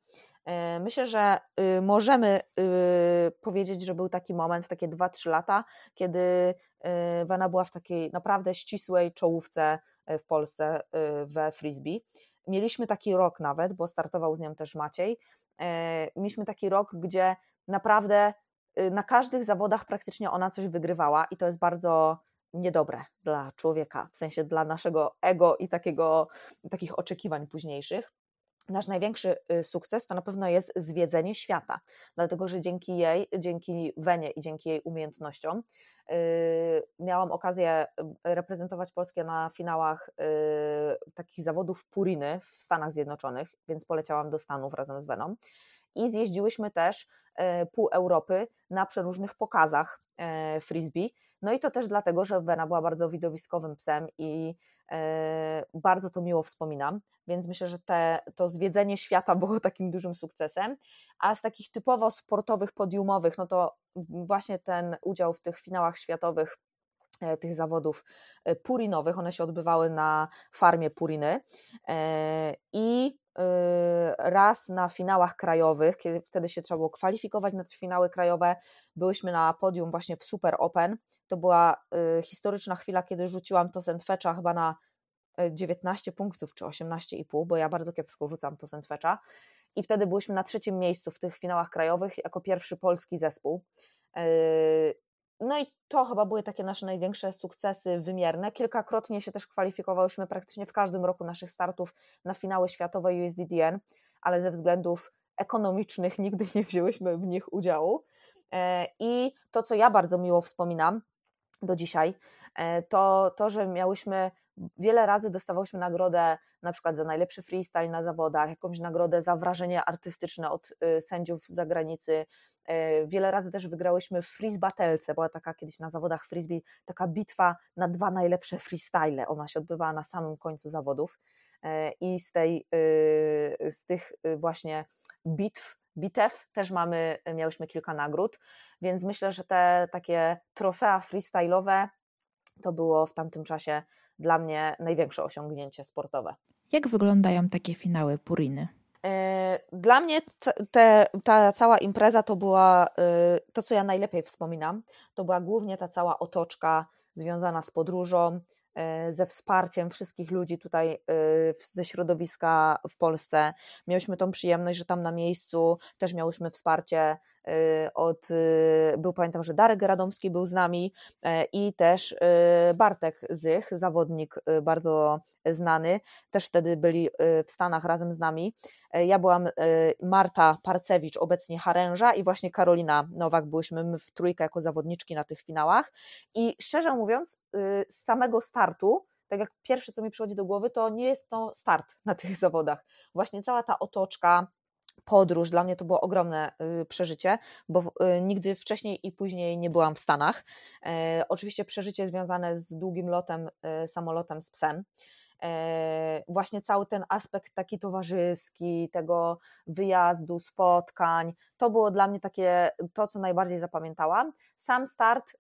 E, myślę, że y, możemy y, powiedzieć, że był taki moment, takie 2-3 lata, kiedy y, Wena była w takiej naprawdę ścisłej czołówce e, w Polsce we frisbee. Mieliśmy taki rok nawet, bo startował z nią też Maciej. E, mieliśmy taki rok, gdzie naprawdę na każdych zawodach praktycznie ona coś wygrywała i to jest bardzo niedobre dla człowieka, w sensie dla naszego ego i takiego, takich oczekiwań późniejszych. Nasz największy y, sukces to na pewno jest zwiedzenie świata, dlatego że dzięki jej, dzięki Wenie i dzięki jej umiejętnościom yy, miałam okazję reprezentować Polskę na finałach yy, takich zawodów Puriny w Stanach Zjednoczonych, więc poleciałam do Stanów razem z Weną i zjeździłyśmy też e, pół Europy na przeróżnych pokazach e, frisbee. No i to też dlatego, że Wena była bardzo widowiskowym psem i e, bardzo to miło wspominam, więc myślę, że te, to zwiedzenie świata [laughs] było takim dużym sukcesem. A z takich typowo sportowych, podiumowych, no to właśnie ten udział w tych finałach światowych tych zawodów purinowych, one się odbywały na farmie Puriny i raz na finałach krajowych, kiedy wtedy się trzeba było kwalifikować na te finały krajowe. Byłyśmy na podium właśnie w Super Open. To była y, historyczna chwila, kiedy rzuciłam to Sandfetcha chyba na 19 y, punktów czy 18,5, bo ja bardzo kiepsko rzucam to Sandfetcha. I wtedy byliśmy na trzecim miejscu w tych finałach krajowych jako pierwszy polski zespół. No i to chyba były takie nasze największe sukcesy wymierne. Kilkakrotnie się też kwalifikowałyśmy praktycznie w każdym roku naszych startów na finały światowe USDDN, ale ze względów ekonomicznych nigdy nie wzięłyśmy w nich udziału. E, I to, co ja bardzo miło wspominam do dzisiaj, e, to to, że miałyśmy wiele razy dostawałyśmy nagrodę na przykład za najlepszy freestyle na zawodach, jakąś nagrodę za wrażenie artystyczne od y, sędziów z zagranicy, Wiele razy też wygrałyśmy w freeze batelce, była taka kiedyś na zawodach frisbee, taka bitwa na dwa najlepsze freestyle. Ona się odbywała na samym końcu zawodów i z, tej, z tych właśnie bitw, bitew też mamy, miałyśmy kilka nagród, więc myślę, że te takie trofea freestyle'owe to było w tamtym czasie dla mnie największe osiągnięcie sportowe. Jak wyglądają takie finały Puriny? E, dla mnie te, ta cała impreza to była e, to, co ja najlepiej wspominam. To była głównie ta cała otoczka związana z podróżą, E, ze wsparciem wszystkich ludzi tutaj ze środowiska w Polsce. Mieliśmy tą przyjemność, że tam na miejscu też miałyśmy wsparcie od, był pamiętam, że Darek Radomski był z nami i też Bartek Zych, zawodnik bardzo znany, też wtedy byli w Stanach razem z nami. Ja byłam Marta Parcewicz, obecnie Haręża i właśnie Karolina Nowak, byłyśmy my w trójkę jako zawodniczki na tych finałach i szczerze mówiąc z samego startu tak jak pierwsze, co mi przychodzi do głowy, to nie jest to start na tych zawodach. Właśnie cała ta otoczka, podróż, dla mnie to było ogromne y, przeżycie, bo y, nigdy wcześniej i później nie byłam w Stanach. E, oczywiście przeżycie związane z długim lotem, y, samolotem z psem. E, właśnie cały ten aspekt taki towarzyski, tego wyjazdu, spotkań, to było dla mnie takie to, co najbardziej zapamiętałam. Sam start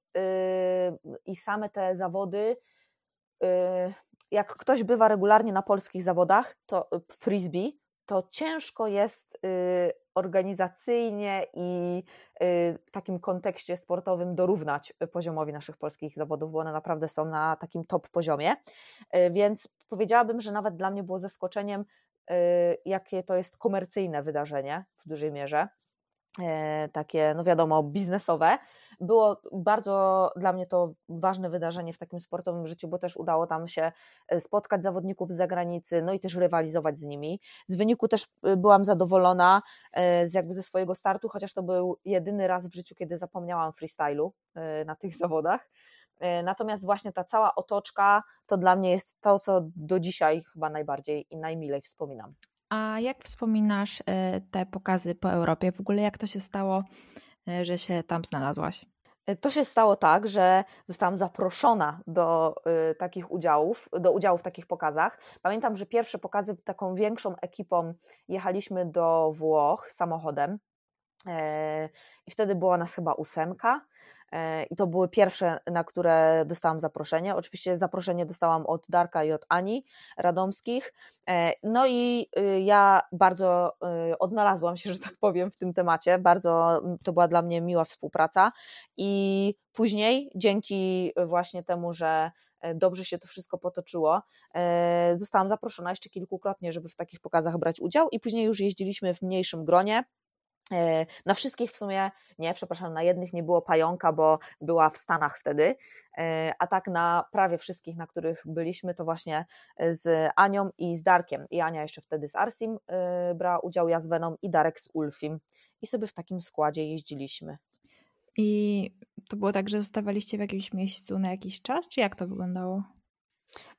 i same te zawody jak ktoś bywa regularnie na polskich zawodach, to frisbee, to ciężko jest y, organizacyjnie i y, w takim kontekście sportowym dorównać poziomowi naszych polskich zawodów, bo one naprawdę są na takim top poziomie. Y, więc powiedziałabym, że nawet dla mnie było zaskoczeniem, jakie to jest komercyjne wydarzenie w dużej mierze. Takie, no wiadomo, biznesowe. Było bardzo dla mnie to ważne wydarzenie w takim sportowym życiu, bo też udało tam się e, spotkać zawodników z zagranicy, no i też rywalizować z nimi. Z wyniku też e, byłam zadowolona z jakby ze swojego startu, chociaż to był jedyny raz w życiu, kiedy zapomniałam freestylu na tych zawodach. Natomiast właśnie ta cała otoczka to dla mnie jest to, co do dzisiaj chyba najbardziej i najmilej wspominam. A jak wspominasz e, te pokazy po Europie? W ogóle jak to się stało, e, że się tam znalazłaś? E, to się stało tak, że zostałam zaproszona do y, takich udziałów, do udziału w takich pokazach. Pamiętam, że pierwsze pokazy taką większą ekipą jechaliśmy do Włoch samochodem i wtedy była nas chyba ósemka E, I to były pierwsze, na które dostałam zaproszenie. Oczywiście zaproszenie dostałam od Darka i od Ani Radomskich. E, no i y, ja bardzo y, odnalazłam się, [laughs] że tak powiem, w tym temacie. Bardzo to była dla mnie miła współpraca. I później, dzięki właśnie temu, że e, dobrze się to wszystko potoczyło. Zostałam zaproszona jeszcze kilkukrotnie, żeby w takich pokazach brać udział, i później już jeździliśmy w mniejszym gronie. E, na wszystkich w sumie nie, przepraszam, na jednych nie było pająka, bo była w Stanach wtedy, e, a tak na prawie wszystkich, na których byliśmy, to właśnie z Anią i z Darkiem. I Ania jeszcze wtedy z Arsim e, brała udział, ja z Venom i Darek z Ulfim. I sobie w takim składzie jeździliśmy. I to było tak, że zostawaliście w jakimś miejscu na jakiś czas, czy jak to wyglądało?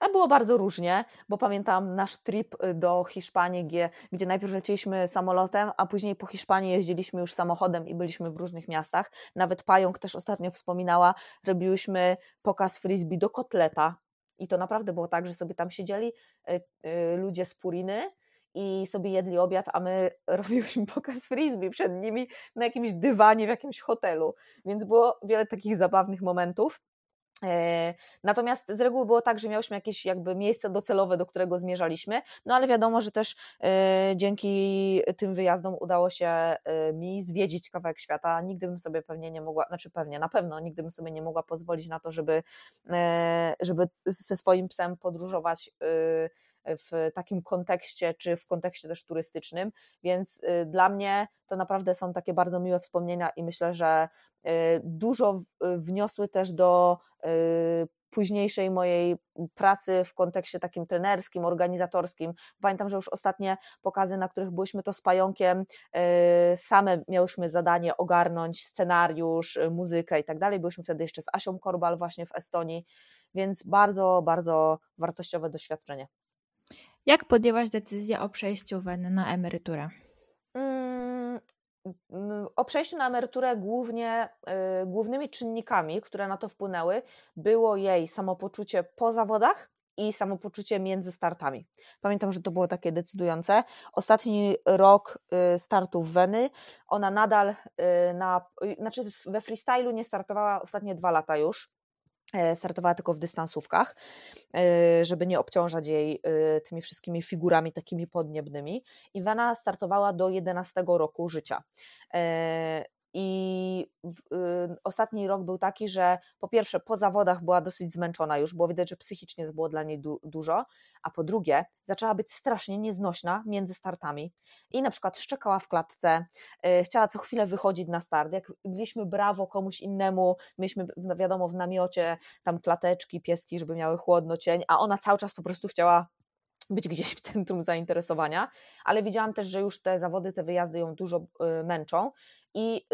A było bardzo różnie, bo pamiętam nasz trip y, do Hiszpanii, gdzie, gdzie najpierw lecieliśmy samolotem, a później po Hiszpanii jeździliśmy już samochodem i byliśmy w różnych miastach. Nawet Pająk też ostatnio wspominała, robiłyśmy pokaz frisbee do kotleta. I to naprawdę było tak, że sobie tam siedzieli y, y, ludzie z Puriny i sobie jedli obiad, a my [laughs] robiłyśmy pokaz frisbee przed nimi na jakimś dywanie w jakimś hotelu. Więc było wiele takich zabawnych momentów. E, natomiast z reguły było tak, że miałyśmy jakieś jakby miejsce docelowe, do którego zmierzaliśmy, no ale wiadomo, że też e, dzięki tym wyjazdom udało się e, mi zwiedzić kawałek świata. Nigdy bym sobie pewnie nie mogła, znaczy pewnie, na pewno nigdy bym sobie nie mogła pozwolić na to, żeby, żeby ze swoim psem podróżować w takim kontekście, czy w kontekście też turystycznym, więc dla mnie to naprawdę są takie bardzo miłe wspomnienia i myślę, że Y, dużo y, wniosły też do y, późniejszej mojej pracy w kontekście takim trenerskim, organizatorskim. Pamiętam, że już ostatnie pokazy, na których byliśmy to z pająkiem, same miałyśmy zadanie ogarnąć scenariusz, muzykę i tak dalej. Byliśmy wtedy jeszcze z Asią Korbal właśnie w Estonii, więc bardzo, bardzo wartościowe doświadczenie. Jak podjęłaś decyzję o przejściu na emeryturę? Mm, o przejściu na emeryturę głównie, głównymi czynnikami, które na to wpłynęły, było jej samopoczucie po zawodach i samopoczucie między startami. Pamiętam, że to było takie decydujące. Ostatni rok y, startów Weny, ona nadal y, na, y, znaczy we freestylu nie startowała ostatnie dwa lata już. E, startowała tylko w dystansówkach, żeby nie obciążać jej tymi wszystkimi figurami takimi podniebnymi. I Wena startowała do 11 roku życia. I y, ostatni rok był taki, że po pierwsze po zawodach była dosyć zmęczona już, było widać, że psychicznie to było dla niej du dużo, a po drugie zaczęła być strasznie nieznośna między startami i na przykład szczekała w klatce, y, chciała co chwilę wychodzić na start, jak byliśmy brawo komuś innemu, mieliśmy wiadomo w namiocie tam klateczki, pieski, żeby miały chłodno cień, a ona cały czas po prostu chciała być gdzieś w centrum zainteresowania, ale widziałam też, że już te zawody, te wyjazdy ją dużo y, męczą i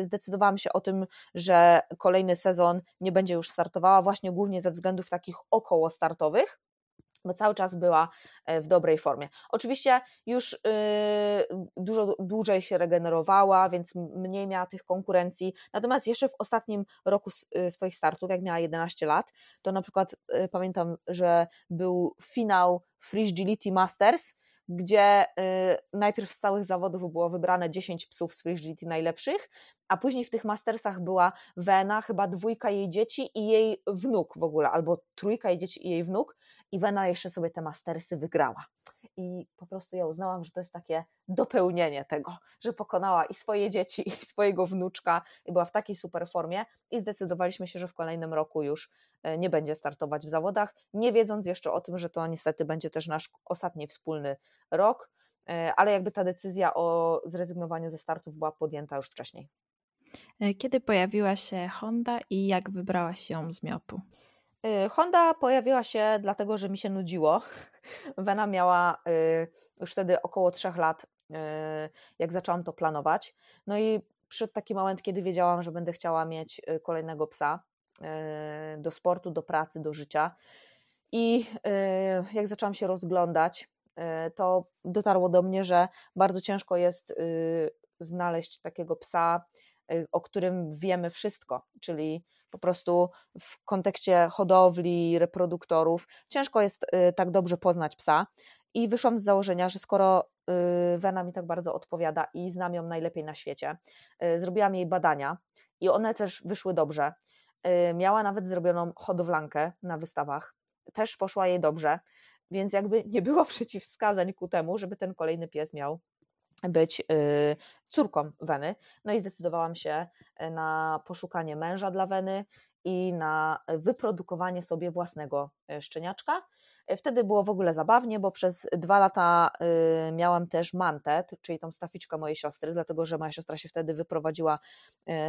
y, zdecydowałam się o tym, że kolejny sezon nie będzie już startowała, właśnie głównie ze względów takich około startowych bo cały czas była e, w dobrej formie. Oczywiście już y, dużo dłużej się regenerowała, więc mniej miała tych konkurencji. Natomiast jeszcze w ostatnim roku y, swoich startów, jak miała 11 lat, to na przykład pamiętam, że był finał Free Agility Masters gdzie y, najpierw z całych zawodów było wybrane 10 psów z Free najlepszych, a później w tych mastersach była Wena, chyba dwójka jej dzieci i jej wnuk w ogóle, albo trójka jej dzieci i jej wnuk i Wena jeszcze sobie te mastersy wygrała. I po prostu ja uznałam, że to jest takie dopełnienie tego, że pokonała i swoje dzieci, i swojego wnuczka, i była w takiej super formie i zdecydowaliśmy się, że w kolejnym roku już e, nie będzie startować w zawodach, nie wiedząc jeszcze o tym, że to niestety będzie też nasz ostatni wspólny rok, e, ale jakby ta decyzja o zrezygnowaniu ze startów była podjęta już wcześniej. E, kiedy pojawiła się Honda i jak wybrałaś ją z miotu? Y, Honda pojawiła się dlatego, że mi się nudziło. [laughs] Wena miała y, już wtedy około trzech lat, y, jak zaczęłam to planować. No i przyszedł taki moment, kiedy wiedziałam, że będę chciała mieć kolejnego psa do sportu, do pracy, do życia. I jak zaczęłam się rozglądać, to dotarło do mnie, że bardzo ciężko jest znaleźć takiego psa, o którym wiemy wszystko, czyli po prostu w kontekście hodowli, reproduktorów, ciężko jest y, tak dobrze poznać psa. I wyszłam z założenia, że skoro y, Wena mi tak bardzo odpowiada i znam ją najlepiej na świecie, y, zrobiłam jej badania i one też wyszły dobrze. Miała nawet zrobioną hodowlankę na wystawach, też poszła jej dobrze, więc jakby nie było [laughs] przeciwwskazań ku temu, żeby ten kolejny pies miał być y, córką Weny. No i zdecydowałam się y, na poszukanie męża dla Weny i na wyprodukowanie sobie własnego y, szczeniaczka. Wtedy było w ogóle zabawnie, bo przez dwa lata miałam też mantę, czyli tą staficzkę mojej siostry, dlatego że moja siostra się wtedy wyprowadziła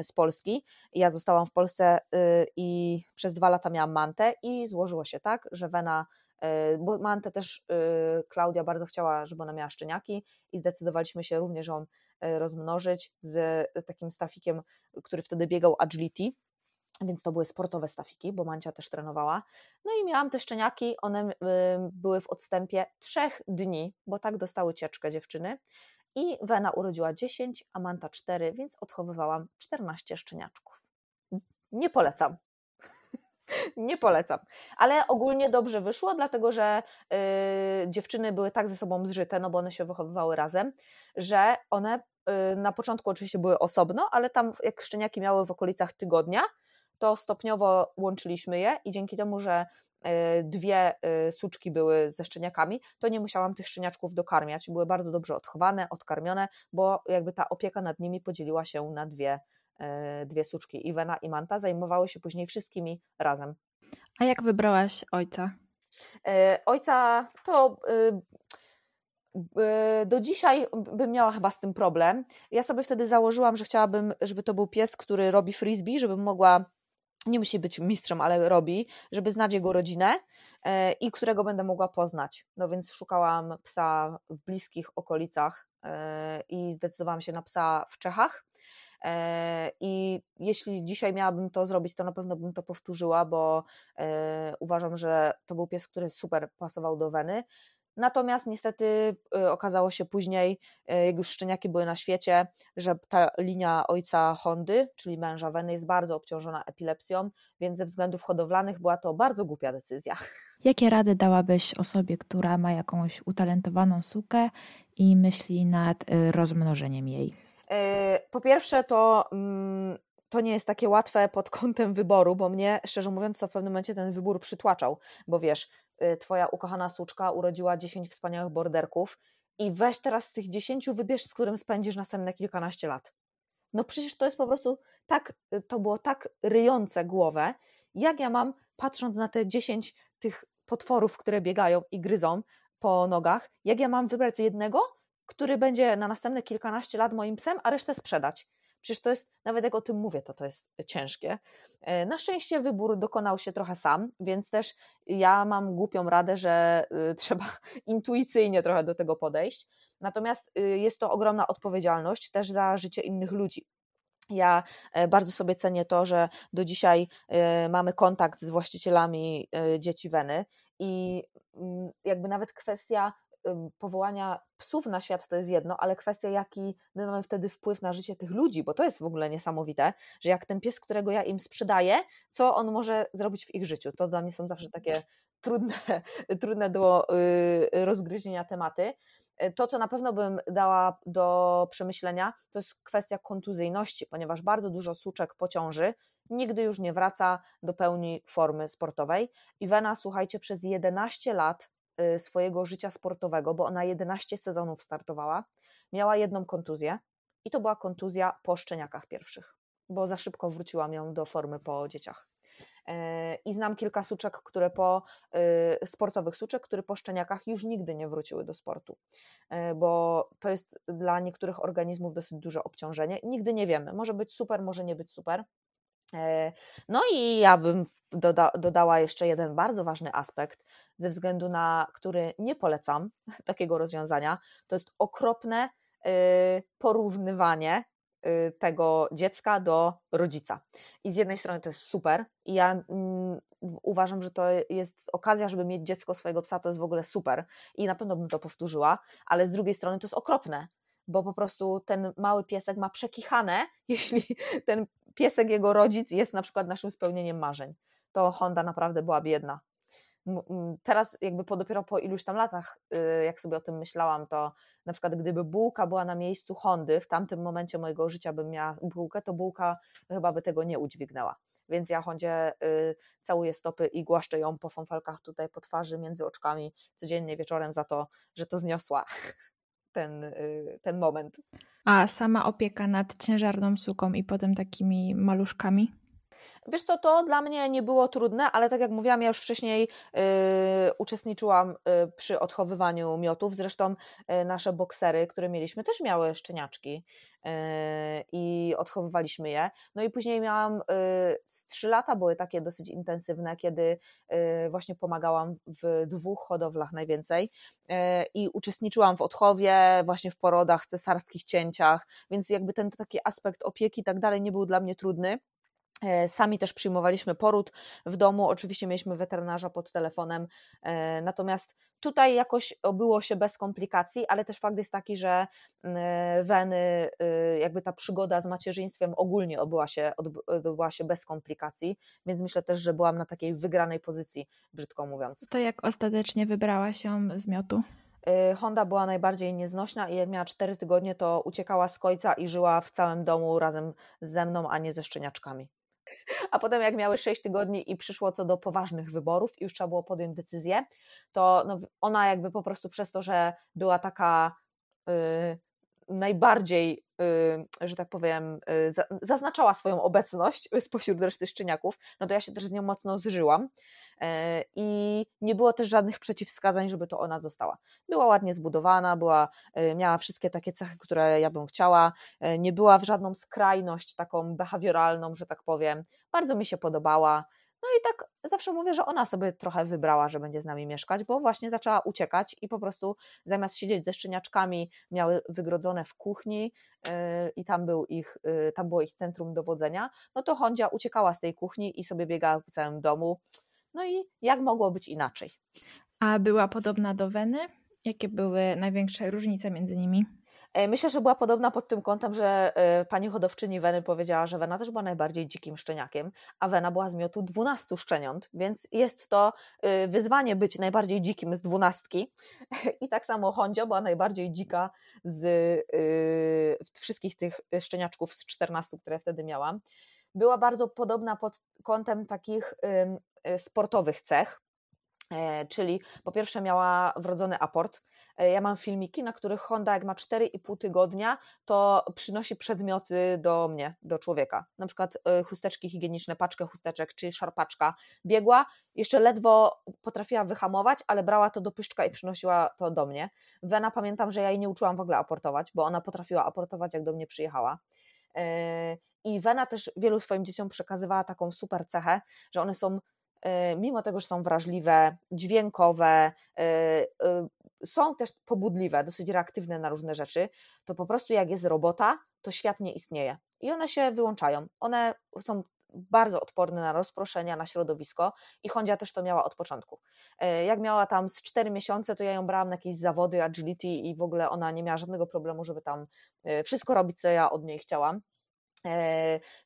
z Polski. Ja zostałam w Polsce i przez dwa lata miałam mantę i złożyło się tak, że Wena bo Mantę też e, Klaudia bardzo chciała, żeby ona miała szczeniaki i zdecydowaliśmy się również ją e, rozmnożyć z takim stafikiem, który wtedy biegał agility, więc to były sportowe stafiki, bo Mancia też trenowała. No i miałam te szczeniaki, one były w odstępie trzech dni, bo tak dostały cieczkę dziewczyny. I Wena urodziła 10, a Manta 4, więc odchowywałam 14 szczeniaczków. Nie polecam. Nie polecam. Ale ogólnie dobrze wyszło, dlatego że yy, dziewczyny były tak ze sobą zżyte, no bo one się wychowywały razem, że one yy, na początku oczywiście były osobno, ale tam jak szczeniaki miały w okolicach tygodnia, to stopniowo łączyliśmy je i dzięki temu, że y, dwie y, suczki były ze szczeniakami, to nie musiałam tych szczeniaczków dokarmiać. Były bardzo dobrze odchowane, odkarmione, bo jakby ta opieka nad nimi podzieliła się na dwie dwie suczki, Iwena i Manta, zajmowały się później wszystkimi razem. A jak wybrałaś ojca? E, ojca to y, do dzisiaj bym miała chyba z tym problem. Ja sobie wtedy założyłam, że chciałabym, żeby to był pies, który robi frisbee, żebym mogła, nie musi być mistrzem, ale robi, żeby znać jego rodzinę e, i którego będę mogła poznać. No więc szukałam psa w bliskich okolicach i zdecydowałam się na psa w Czechach. E, I jeśli dzisiaj miałabym to zrobić, to na pewno bym to powtórzyła, bo e, uważam, że to był pies, który super pasował do Weny. Natomiast niestety y, okazało się później, y, jak już szczeniaki były na świecie, że ta linia ojca Hondy, czyli męża Weny, jest bardzo obciążona epilepsją, więc ze względów hodowlanych była to bardzo głupia decyzja. Jakie rady dałabyś osobie, która ma jakąś utalentowaną sukę i myśli nad y, rozmnożeniem jej? Po pierwsze, to mm, to nie jest takie łatwe pod kątem wyboru, bo mnie, szczerze mówiąc, to w pewnym momencie ten wybór przytłaczał, bo wiesz, y, twoja ukochana suczka urodziła 10 wspaniałych borderków i weź teraz z tych 10 wybierz, z którym spędzisz następne kilkanaście lat. No przecież to jest po prostu tak, y, to było tak ryjące głowę, jak ja mam, patrząc na te 10 tych potworów, które biegają i gryzą po nogach, jak ja mam wybrać jednego, który będzie na następne kilkanaście lat moim psem, a resztę sprzedać. Przecież to jest, nawet jak o tym mówię, to to jest ciężkie. E, na szczęście wybór dokonał się trochę sam, więc też ja mam głupią radę, że y, [laughs] trzeba intuicyjnie trochę do tego podejść. Natomiast y, jest to ogromna odpowiedzialność też za życie innych ludzi. Ja e, bardzo sobie cenię to, że do dzisiaj e, mamy kontakt z właścicielami dzieci Weny i mm, jakby nawet kwestia powołania psów na świat to jest jedno, ale kwestia, jaki my mamy wtedy wpływ na życie tych ludzi, bo to jest w ogóle niesamowite, że jak ten pies, którego ja im sprzedaję, co on może zrobić w ich życiu. To dla mnie są zawsze takie trudne, [laughs] trudne do y, rozgryzienia tematy. E, to, co na pewno bym dała do przemyślenia, to jest kwestia kontuzyjności, ponieważ bardzo dużo suczek po ciąży nigdy już nie wraca do pełni formy sportowej. I Wena, słuchajcie, przez 11 lat swojego życia sportowego, bo ona 11 sezonów startowała, miała jedną kontuzję i to była kontuzja po szczeniakach pierwszych, bo za szybko wróciłam ją do formy po dzieciach. E, I znam kilka suczek, które po y, sportowych suczek, które po szczeniakach już nigdy nie wróciły do sportu, e, bo to jest dla niektórych organizmów dosyć duże obciążenie. Nigdy nie wiemy, może być super, może nie być super. E, no i ja bym doda dodała jeszcze jeden bardzo ważny aspekt, ze względu na który nie polecam [laughs] takiego rozwiązania. To jest okropne y, porównywanie y, tego dziecka do rodzica. I z jednej strony to jest super, i ja mm, uważam, że to jest okazja, żeby mieć dziecko swojego psa, to jest w ogóle super i na pewno bym to powtórzyła, ale z drugiej strony to jest okropne, bo po prostu ten mały piesek ma przekichane, [laughs] jeśli ten piesek, jego rodzic jest na przykład naszym spełnieniem marzeń. To Honda naprawdę była biedna. Teraz jakby po, dopiero po iluś tam latach, y, jak sobie o tym myślałam, to na przykład gdyby bułka była na miejscu Hondy, w tamtym momencie mojego życia bym miała bułkę, to bułka chyba by tego nie udźwignęła. Więc ja Hondzie y, całuję stopy i głaszczę ją po fąfelkach tutaj po twarzy, między oczkami, codziennie wieczorem za to, że to zniosła [laughs] ten, y, ten moment. A sama opieka nad ciężarną suką i potem takimi maluszkami? Wiesz co, to dla mnie nie było trudne, ale tak jak mówiłam, ja już wcześniej y, uczestniczyłam y, przy odchowywaniu miotów. Zresztą y, nasze boksery, które mieliśmy, też miały szczeniaczki y, i odchowywaliśmy je. No i później miałam, y, z trzy lata były takie dosyć intensywne, kiedy y, właśnie pomagałam w dwóch hodowlach najwięcej i uczestniczyłam w odchowie, właśnie w porodach, cesarskich cięciach, więc jakby ten taki aspekt opieki i tak dalej nie był dla mnie trudny. E, sami też przyjmowaliśmy poród w domu, oczywiście mieliśmy weterynarza pod telefonem, e, natomiast tutaj jakoś obyło się bez komplikacji, ale też fakt jest taki, że e, weny, jakby ta przygoda z macierzyństwem ogólnie obyła się, odbyła się bez komplikacji, więc myślę też, że byłam na takiej wygranej pozycji, brzydko mówiąc. To jak ostatecznie wybrałaś ją z miotu? Honda była najbardziej nieznośna i jak miała 4 tygodnie, to uciekała z końca i żyła w całym domu razem ze mną, a nie ze szczeniaczkami. A potem, jak miały 6 tygodni i przyszło co do poważnych wyborów, i już trzeba było podjąć decyzję, to no, ona jakby po prostu przez to, że była taka. Najbardziej, y, że tak powiem, y, zaznaczała swoją obecność spośród reszty szczeniaków, no to ja się też z nią mocno zżyłam e, i nie było też żadnych przeciwwskazań, żeby to ona została. Była ładnie zbudowana, była, y, miała wszystkie takie cechy, które ja bym chciała, e, nie była w żadną skrajność taką behawioralną, że tak powiem. Bardzo mi się podobała. No i tak zawsze mówię, że ona sobie trochę wybrała, że będzie z nami mieszkać, bo właśnie zaczęła uciekać i po prostu zamiast siedzieć ze szczeniaczkami, miały wygrodzone w kuchni yy, i tam, był ich, yy, tam było ich centrum dowodzenia, no to Hondzia uciekała z tej kuchni i sobie biegała po całym domu. No i jak mogło być inaczej? A była podobna do Weny? Jakie były największe różnice między nimi? E, myślę, że była podobna pod tym kątem, że e, pani hodowczyni Weny powiedziała, że Wena też była najbardziej dzikim szczeniakiem, a Wena była z miotu 12 szczeniąt, więc jest to e, wyzwanie być najbardziej dzikim z dwunastki. [laughs] I tak samo Hondzia była najbardziej dzika z wszystkich tych szczeniaczków z 14, które wtedy miałam. Była bardzo podobna pod kątem takich sportowych cech, czyli po pierwsze miała wrodzony aport, E, ja mam filmiki, na których Honda, jak ma 4,5 tygodnia, to przynosi przedmioty do mnie, do człowieka. Na przykład e, chusteczki higieniczne, paczkę chusteczek, czyli szarpaczka. Biegła, jeszcze ledwo potrafiła wyhamować, ale brała to do pyszczka i przynosiła to do mnie. Wena pamiętam, że ja jej nie uczyłam w ogóle aportować, bo ona potrafiła aportować, jak do mnie przyjechała. E, I Wena też wielu swoim dzieciom przekazywała taką super cechę, że one są mimo tego, że są wrażliwe, dźwiękowe, są też pobudliwe, dosyć reaktywne na różne rzeczy, to po prostu jak jest robota, to świat nie istnieje. I one się wyłączają. One są bardzo odporne na rozproszenia, na środowisko i Hondzia też to miała od początku. Jak miała tam z 4 miesiące, to ja ją brałam na jakieś zawody agility i w ogóle ona nie miała żadnego problemu, żeby tam wszystko robić, co ja od niej chciałam.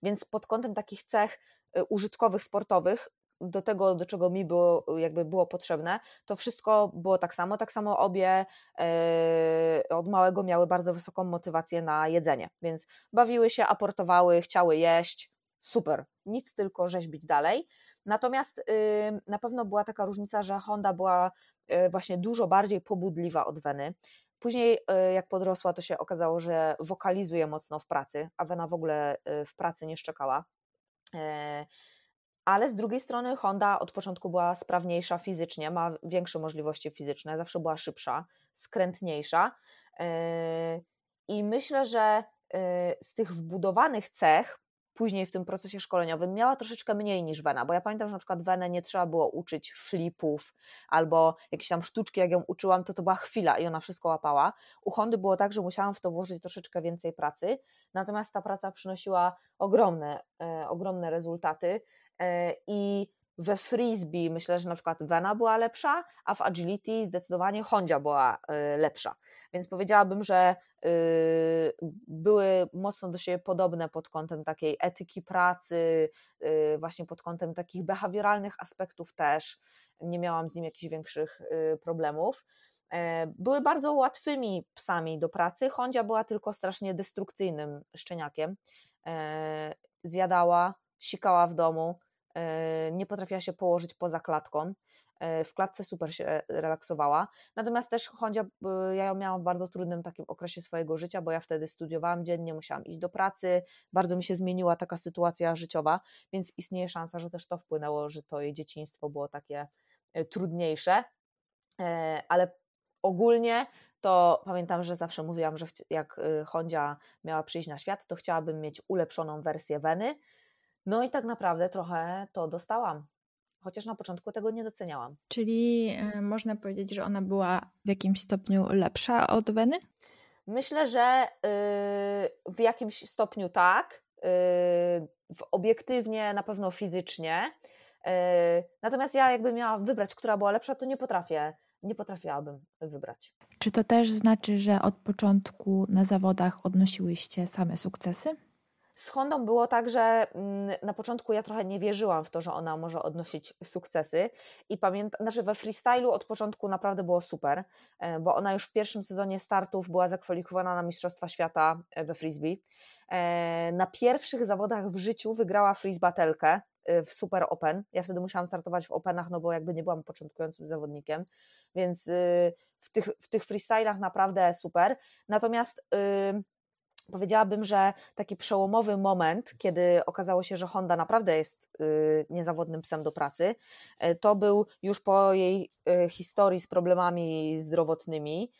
Więc pod kątem takich cech użytkowych, sportowych, do tego, do czego mi było, jakby było potrzebne, to wszystko było tak samo. Tak samo obie e, od małego miały bardzo wysoką motywację na jedzenie, więc bawiły się, aportowały, chciały jeść. Super, nic tylko rzeźbić dalej. Natomiast y, na pewno była taka różnica, że Honda była y, właśnie dużo bardziej pobudliwa od Weny. Później, y, jak podrosła, to się okazało, że wokalizuje mocno w pracy, a Wena w ogóle w pracy nie szczekała. E, ale z drugiej strony Honda od początku była sprawniejsza fizycznie, ma większe możliwości fizyczne, zawsze była szybsza, skrętniejsza. Yy, I myślę, że yy, z tych wbudowanych cech, później w tym procesie szkoleniowym, miała troszeczkę mniej niż Wena, bo ja pamiętam, że na przykład Wenę nie trzeba było uczyć flipów albo jakieś tam sztuczki, jak ją uczyłam, to to była chwila i ona wszystko łapała. U Hondy było tak, że musiałam w to włożyć troszeczkę więcej pracy, natomiast ta praca przynosiła ogromne, yy, ogromne rezultaty. E, I we frisbee myślę, że na przykład Vena była lepsza, a w agility zdecydowanie Hondzia była e, lepsza. Więc powiedziałabym, że e, były mocno do siebie podobne pod kątem takiej etyki pracy, właśnie pod kątem takich behawioralnych aspektów też. Nie miałam z nim jakichś większych problemów. Były bardzo łatwymi psami do pracy. Hondzia była tylko strasznie destrukcyjnym szczeniakiem. Zjadała, sikała w domu, E, nie potrafiła się położyć poza klatką. E, w klatce super się relaksowała. Natomiast też Hondzia, ja ją miałam w bardzo trudnym takim okresie swojego życia, bo ja wtedy studiowałam dziennie, musiałam iść do pracy, bardzo mi się zmieniła taka sytuacja życiowa, więc istnieje szansa, że też to wpłynęło, że to jej dzieciństwo było takie e, trudniejsze. Ale ogólnie to pamiętam, że zawsze mówiłam, że jak Hondzia miała przyjść na świat, to chciałabym mieć ulepszoną wersję Weny, no i tak naprawdę trochę to dostałam. Chociaż na początku tego nie doceniałam. Czyli y, można powiedzieć, że ona była w jakimś stopniu lepsza od Weny? Myślę, że y, w jakimś stopniu tak. Y, obiektywnie, na pewno fizycznie. Natomiast ja jakbym miała wybrać, która była lepsza, to nie potrafię, nie potrafiłabym wybrać. Czy to też znaczy, że od początku na zawodach odnosiłyście same sukcesy? Z Hondą było tak, że mm, na początku ja trochę nie wierzyłam w to, że ona może odnosić sukcesy i pamiętam, znaczy we freestylu od początku naprawdę było super, e, bo ona już w pierwszym sezonie startów była zakwalifikowana na Mistrzostwa Świata e, we frisbee. E, na pierwszych zawodach w życiu wygrała freeze w Super Open. Ja wtedy musiałam startować w Openach, no bo jakby nie byłam początkującym zawodnikiem, więc y, w tych, w tych freestylach naprawdę super. Natomiast powiedziałabym, że taki przełomowy moment, kiedy okazało się, że Honda naprawdę jest y, niezawodnym psem do pracy, y, to był już po jej y, historii z problemami zdrowotnymi,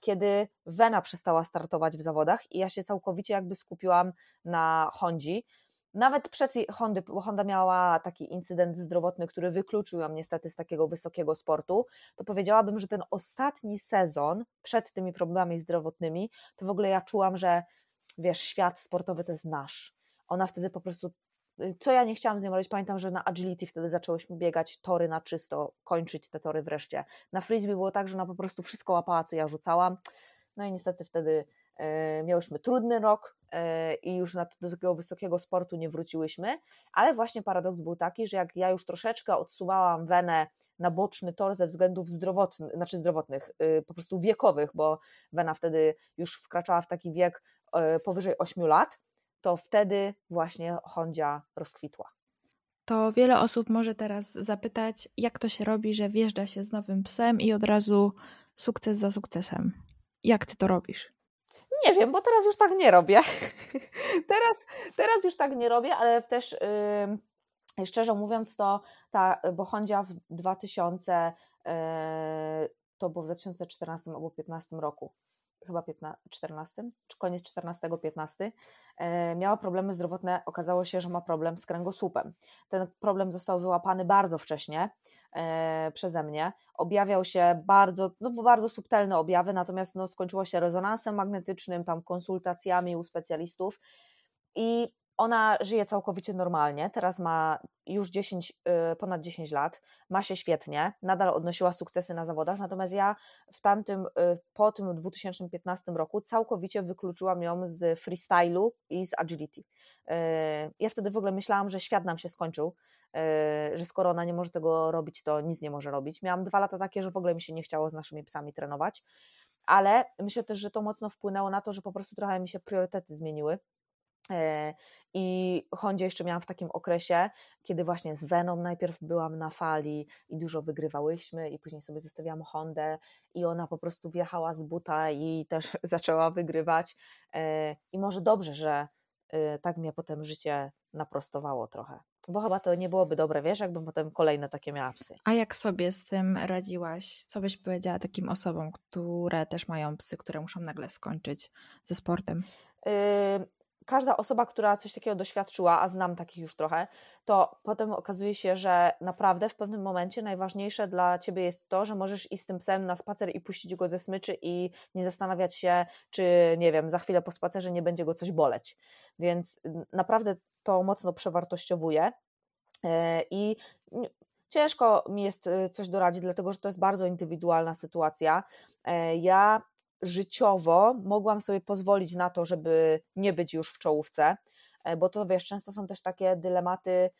kiedy Wena przestała startować w zawodach i ja się całkowicie jakby skupiłam na Hondzi, nawet przed Hondy, bo Honda miała taki incydent zdrowotny, który wykluczył ją niestety z takiego wysokiego sportu, to powiedziałabym, że ten ostatni sezon przed tymi problemami zdrowotnymi, to w ogóle ja czułam, że wiesz, świat sportowy to jest nasz. Ona wtedy po prostu co ja nie chciałam z nią robić, pamiętam, że na agility wtedy zaczęłyśmy biegać tory na czysto, kończyć te tory wreszcie. Na frisbee było tak, że ona po prostu wszystko łapała, co ja rzucałam. No i niestety wtedy miałyśmy trudny rok e, i już do takiego wysokiego sportu nie wróciłyśmy, ale właśnie paradoks był taki, że jak ja już troszeczkę odsuwałam wenę na boczny tor ze względów zdrowotnych, znaczy zdrowotnych, y, po prostu wiekowych, bo wena wtedy już wkraczała w taki wiek e, powyżej 8 lat, to wtedy właśnie Hondzia rozkwitła. To wiele osób może teraz zapytać, jak to się robi, że wjeżdża się z nowym psem i od razu sukces za sukcesem. Jak ty to robisz? Nie wiem, bo teraz już tak nie robię. [laughs] teraz, teraz już tak nie robię, ale też yy, szczerze mówiąc, to ta Bohondzia w 2000, yy, to było w 2014 albo 2015 roku chyba 15, 14, czy koniec 14-15, e, miała problemy zdrowotne. Okazało się, że ma problem z kręgosłupem. Ten problem został wyłapany bardzo wcześnie e, przeze mnie. Objawiał się bardzo, no bardzo subtelne objawy, natomiast no, skończyło się rezonansem magnetycznym, tam konsultacjami u specjalistów. I ona żyje całkowicie normalnie, teraz ma już 10, y, ponad 10 lat, ma się świetnie, nadal odnosiła sukcesy na zawodach, natomiast ja w tamtym, y, po tym 2015 roku całkowicie wykluczyłam ją z freestylu i z agility. Y, ja wtedy w ogóle myślałam, że świat nam się skończył, że skoro ona nie może tego robić, to nic nie może robić. Miałam dwa lata takie, że w ogóle mi się nie chciało z naszymi psami trenować, ale myślę też, że to mocno wpłynęło na to, że po prostu trochę mi się priorytety zmieniły I Hondzie jeszcze miałam w takim okresie, kiedy właśnie z Veną najpierw byłam na fali i dużo wygrywałyśmy, i później sobie zostawiałam Hondę, i ona po prostu wjechała z buta i też [laughs] zaczęła wygrywać. E, I może dobrze, że e, tak mnie potem życie naprostowało trochę. Bo chyba to nie byłoby dobre, wiesz, jakbym potem kolejne takie miała psy. A jak sobie z tym radziłaś? Co byś powiedziała takim osobom, które też mają psy, które muszą nagle skończyć ze sportem? Każda osoba, która coś takiego doświadczyła, a znam takich już trochę, to potem okazuje się, że naprawdę w pewnym momencie najważniejsze dla ciebie jest to, że możesz iść z tym psem na spacer i puścić go ze smyczy i nie zastanawiać się, czy nie wiem, za chwilę po spacerze nie będzie go coś boleć. Więc naprawdę to mocno przewartościowuje. E, I ciężko mi jest e, coś doradzić, dlatego że to jest bardzo indywidualna sytuacja. E, ja życiowo mogłam sobie pozwolić na to, żeby nie być już w czołówce, e, bo to wiesz, często są też takie dylematy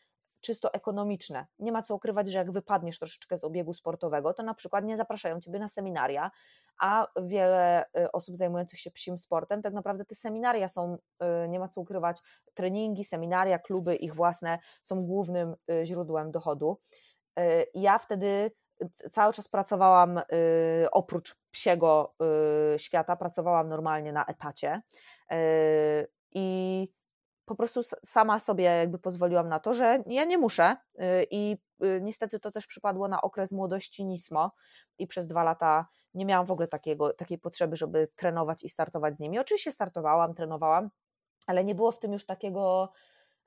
czysto ekonomiczne. Nie ma co ukrywać, że jak wypadniesz troszeczkę z obiegu sportowego, to na przykład nie zapraszają ciebie na seminaria, a wiele e, osób zajmujących się psim sportem, tak naprawdę te seminaria są, e, nie ma co ukrywać, treningi, seminaria, kluby, ich własne są głównym źródłem dochodu. Ja wtedy cały czas pracowałam y, oprócz psiego y, świata, pracowałam normalnie na etacie y, i po prostu sama sobie jakby pozwoliłam na to, że ja nie muszę i niestety to też przypadło na okres młodości Nismo i przez dwa lata nie miałam w ogóle takiego, takiej potrzeby, żeby trenować i startować z nimi. Oczywiście startowałam, trenowałam, ale nie było w tym już takiego,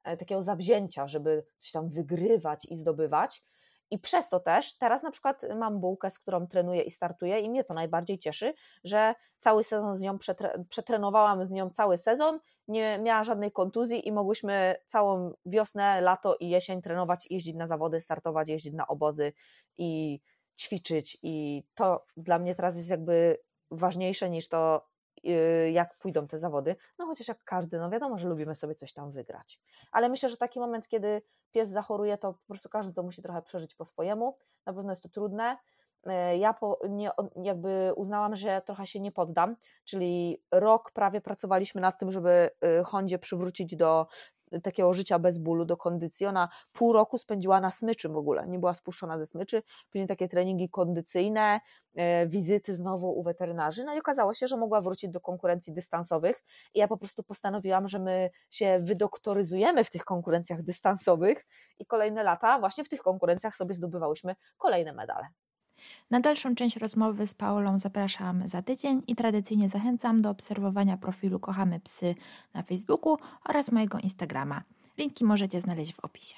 e, takiego zawzięcia, żeby coś tam wygrywać i zdobywać. I przez to też teraz na przykład mam bułkę, z którą trenuję i startuję, i mnie to najbardziej cieszy, że cały sezon z nią przetre przetrenowałam z nią cały sezon, nie miała żadnej kontuzji i mogłyśmy całą wiosnę, lato i jesień trenować, jeździć na zawody, startować, jeździć na obozy i ćwiczyć. I to dla mnie teraz jest jakby ważniejsze niż to, jak pójdą te zawody. No chociaż jak każdy, no wiadomo, że lubimy sobie coś tam wygrać. Ale myślę, że taki moment, kiedy pies zachoruje, to po prostu każdy to musi trochę przeżyć po swojemu. Na pewno jest to trudne. Y, ja po, nie, jakby uznałam, że trochę się nie poddam, czyli rok prawie pracowaliśmy nad tym, żeby y, Hondzie przywrócić do takiego życia bez bólu, do kondycji. Ona pół roku spędziła na smyczy w ogóle, nie była spuszczona ze smyczy, później takie treningi kondycyjne, e, wizyty znowu u weterynarzy, no i okazało się, że mogła wrócić do konkurencji dystansowych i ja po prostu postanowiłam, że my się wydoktoryzujemy w tych konkurencjach dystansowych i kolejne lata właśnie w tych konkurencjach sobie zdobywałyśmy kolejne medale. Na dalszą część rozmowy z Paulą zapraszam za tydzień i tradycyjnie zachęcam do obserwowania profilu Kochamy Psy na Facebooku oraz mojego Instagrama. Linki możecie znaleźć w opisie.